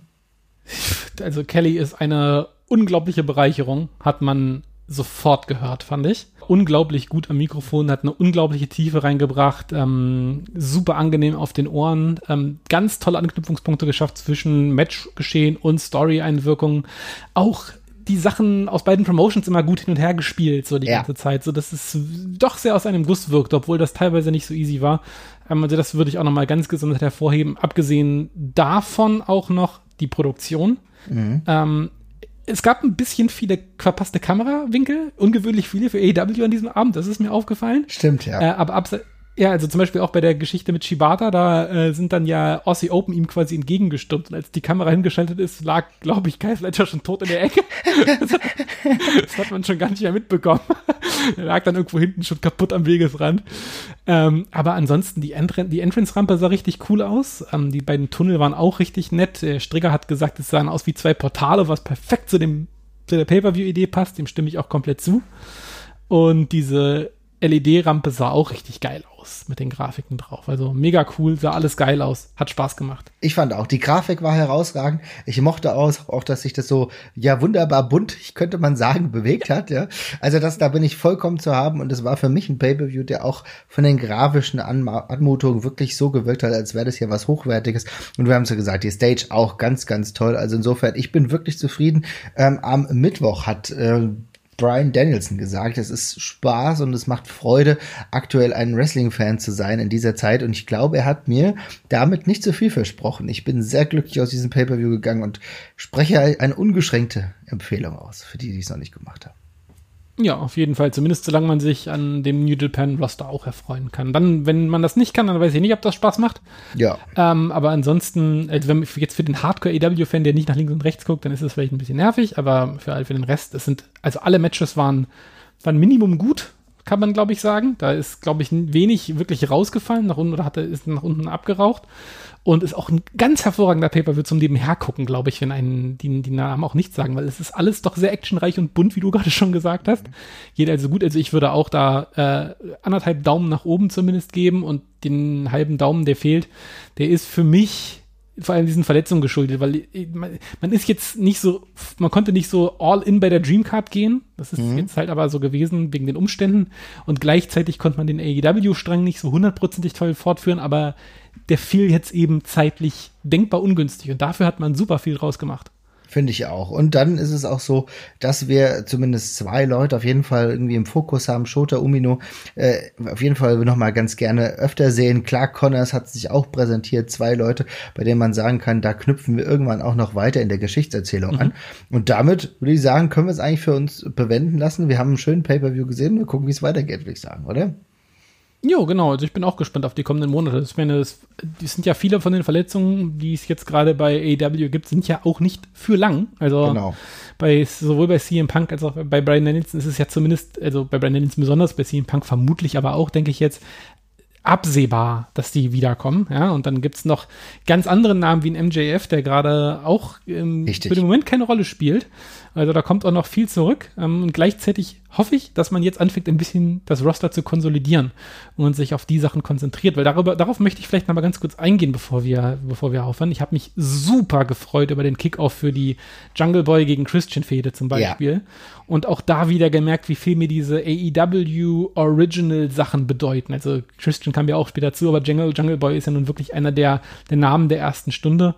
Also Kelly ist eine unglaubliche Bereicherung, hat man sofort gehört, fand ich. Unglaublich gut am Mikrofon, hat eine unglaubliche Tiefe reingebracht, ähm, super angenehm auf den Ohren, ähm, ganz tolle Anknüpfungspunkte geschafft zwischen Matchgeschehen und Story-Einwirkungen. Auch die Sachen aus beiden Promotions immer gut hin und her gespielt, so die ja. ganze Zeit, so dass es doch sehr aus einem Guss wirkt, obwohl das teilweise nicht so easy war. Ähm, also das würde ich auch nochmal ganz gesondert hervorheben. Abgesehen davon auch noch die Produktion. Mhm. Ähm, es gab ein bisschen viele verpasste Kamerawinkel, ungewöhnlich viele für AEW an diesem Abend, das ist mir aufgefallen. Stimmt, ja. Äh, aber abseits ja, also zum Beispiel auch bei der Geschichte mit Shibata, da äh, sind dann ja Aussie Open ihm quasi entgegengestürmt und als die Kamera hingeschaltet ist, lag, glaube ich, Kai Fletcher schon tot in der Ecke. das, hat, das, hat, man schon gar nicht mehr mitbekommen. er lag dann irgendwo hinten schon kaputt am Wegesrand. Ähm, aber ansonsten, die, Entr die Entrance-Rampe sah richtig cool aus. Ähm, die beiden Tunnel waren auch richtig nett. Der Strigger hat gesagt, es sahen aus wie zwei Portale, was perfekt zu dem zu der Pay-Per-View-Idee passt. Dem stimme ich auch komplett zu. Und diese LED-Rampe sah auch richtig geil aus mit den Grafiken drauf. Also mega cool, sah alles geil aus, hat Spaß gemacht. Ich fand auch, die Grafik war herausragend. Ich mochte auch, dass sich das so, ja, wunderbar bunt, ich könnte man sagen, bewegt hat, ja. Also das, da bin ich vollkommen zu haben und es war für mich ein Pay-Per-View, der auch von den grafischen Anmutungen wirklich so gewirkt hat, als wäre das hier was Hochwertiges. Und wir haben es ja gesagt, die Stage auch ganz, ganz toll. Also insofern, ich bin wirklich zufrieden. Ähm, am Mittwoch hat äh, Brian Danielson gesagt, es ist Spaß und es macht Freude, aktuell ein Wrestling-Fan zu sein in dieser Zeit. Und ich glaube, er hat mir damit nicht so viel versprochen. Ich bin sehr glücklich aus diesem Pay-Per-View gegangen und spreche eine ungeschränkte Empfehlung aus, für die, die es noch nicht gemacht haben. Ja, auf jeden Fall. Zumindest solange man sich an dem New Japan Roster auch erfreuen kann. Dann, wenn man das nicht kann, dann weiß ich nicht, ob das Spaß macht. Ja. Ähm, aber ansonsten, also wenn jetzt für den Hardcore EW-Fan, der nicht nach links und rechts guckt, dann ist es vielleicht ein bisschen nervig. Aber für, für den Rest, es sind, also alle Matches waren, waren Minimum gut, kann man glaube ich sagen. Da ist, glaube ich, wenig wirklich rausgefallen nach unten oder hat, ist nach unten abgeraucht und ist auch ein ganz hervorragender Pay-Per-View zum Nebenher gucken, glaube ich, wenn einen die, die Namen auch nichts sagen, weil es ist alles doch sehr actionreich und bunt, wie du gerade schon gesagt hast. Geht also gut. Also ich würde auch da äh, anderthalb Daumen nach oben zumindest geben und den halben Daumen, der fehlt, der ist für mich vor allem diesen Verletzungen geschuldet, weil man ist jetzt nicht so, man konnte nicht so all in bei der Dreamcard gehen. Das ist mhm. jetzt halt aber so gewesen wegen den Umständen. Und gleichzeitig konnte man den AEW-Strang nicht so hundertprozentig toll fortführen, aber der fiel jetzt eben zeitlich denkbar ungünstig und dafür hat man super viel draus gemacht. Finde ich auch. Und dann ist es auch so, dass wir zumindest zwei Leute auf jeden Fall irgendwie im Fokus haben. Shota Umino äh, auf jeden Fall noch mal ganz gerne öfter sehen. Clark Connors hat sich auch präsentiert. Zwei Leute, bei denen man sagen kann, da knüpfen wir irgendwann auch noch weiter in der Geschichtserzählung mhm. an. Und damit würde ich sagen, können wir es eigentlich für uns bewenden lassen. Wir haben einen schönen Pay-Per-View gesehen. Wir gucken, wie es weitergeht, würde ich sagen, oder? Jo, genau. Also ich bin auch gespannt auf die kommenden Monate. Ich meine, es, die sind ja viele von den Verletzungen, die es jetzt gerade bei AEW gibt, sind ja auch nicht für lang. Also genau. bei sowohl bei CM Punk als auch bei Brian Danielson ist es ja zumindest, also bei Brian Danielson besonders, bei CM Punk vermutlich, aber auch, denke ich jetzt, absehbar, dass die wiederkommen. Ja, und dann gibt's noch ganz andere Namen wie ein MJF, der gerade auch ähm, für den Moment keine Rolle spielt. Also da kommt auch noch viel zurück. Ähm, und gleichzeitig hoffe ich, dass man jetzt anfängt, ein bisschen das Roster zu konsolidieren und sich auf die Sachen konzentriert. Weil darüber, darauf möchte ich vielleicht noch mal ganz kurz eingehen, bevor wir, bevor wir aufhören. Ich habe mich super gefreut über den Kickoff für die Jungle Boy gegen Christian Fehde zum Beispiel. Ja. Und auch da wieder gemerkt, wie viel mir diese AEW Original Sachen bedeuten. Also Christian kam ja auch später zu, aber Jungle, Jungle Boy ist ja nun wirklich einer der, der Namen der ersten Stunde.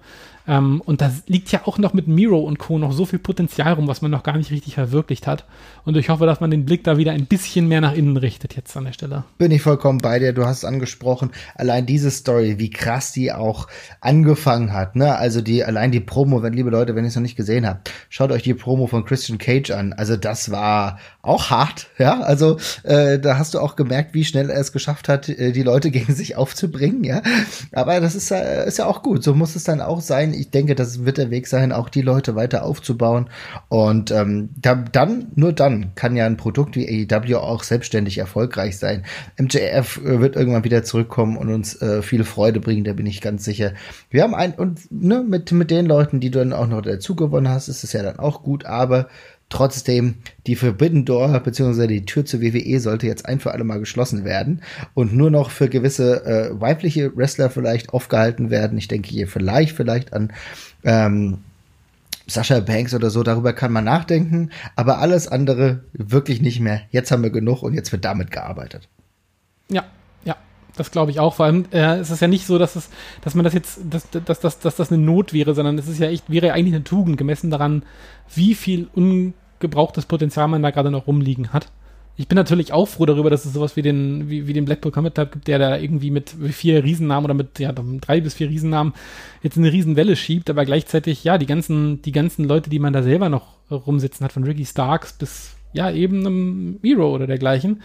Ähm, und da liegt ja auch noch mit Miro und Co. noch so viel Potenzial rum, was man noch gar nicht richtig verwirklicht hat. Und ich hoffe, dass man den Blick da wieder ein bisschen mehr nach innen richtet jetzt an der Stelle. Bin ich vollkommen bei dir. Du hast angesprochen, allein diese Story, wie krass die auch angefangen hat. Ne? Also die, allein die Promo, wenn, liebe Leute, wenn ihr es noch nicht gesehen habt, schaut euch die Promo von Christian Cage an. Also das war auch hart, ja. Also äh, da hast du auch gemerkt, wie schnell er es geschafft hat, äh, die Leute gegen sich aufzubringen, ja. Aber das ist, ist ja auch gut. So muss es dann auch sein ich denke, das wird der Weg sein, auch die Leute weiter aufzubauen. Und ähm, da, dann, nur dann kann ja ein Produkt wie AEW auch selbstständig erfolgreich sein. MJF äh, wird irgendwann wieder zurückkommen und uns äh, viel Freude bringen, da bin ich ganz sicher. Wir haben ein, und ne, mit, mit den Leuten, die du dann auch noch dazu gewonnen hast, ist es ja dann auch gut, aber Trotzdem, die Forbidden Door bzw. die Tür zur WWE sollte jetzt ein für alle Mal geschlossen werden und nur noch für gewisse äh, weibliche Wrestler vielleicht aufgehalten werden. Ich denke hier vielleicht, vielleicht an ähm, Sascha Banks oder so, darüber kann man nachdenken, aber alles andere wirklich nicht mehr. Jetzt haben wir genug und jetzt wird damit gearbeitet. Ja, ja, das glaube ich auch. Vor allem äh, es ist ja nicht so, dass es, dass man das jetzt, dass, dass, dass, dass das eine Not wäre, sondern es ist ja echt, wäre eigentlich eine Tugend, gemessen daran, wie viel ungebrauchtes Potenzial man da gerade noch rumliegen hat. Ich bin natürlich auch froh darüber, dass es sowas wie den, wie, wie den Blackpool Comet Club gibt, der da irgendwie mit vier Riesennamen oder mit ja, drei bis vier Riesennamen jetzt eine Riesenwelle schiebt, aber gleichzeitig, ja, die ganzen, die ganzen Leute, die man da selber noch rumsitzen hat, von Ricky Starks bis ja, eben einem Hero oder dergleichen.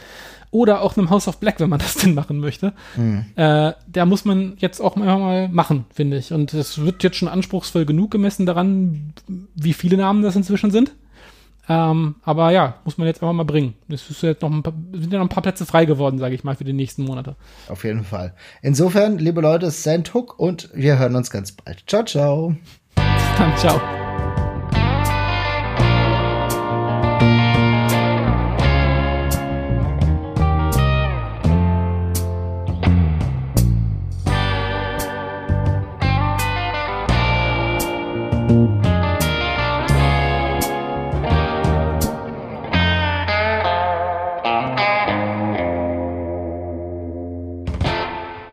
Oder auch einem House of Black, wenn man das denn machen möchte. Mhm. Äh, da muss man jetzt auch mal, mal machen, finde ich. Und es wird jetzt schon anspruchsvoll genug gemessen daran, wie viele Namen das inzwischen sind. Ähm, aber ja, muss man jetzt einfach mal bringen. Es ist jetzt noch ein paar, sind ja noch ein paar Plätze frei geworden, sage ich mal, für die nächsten Monate. Auf jeden Fall. Insofern, liebe Leute, Sand Hook und wir hören uns ganz bald. Ciao, ciao. Bis dann, ciao.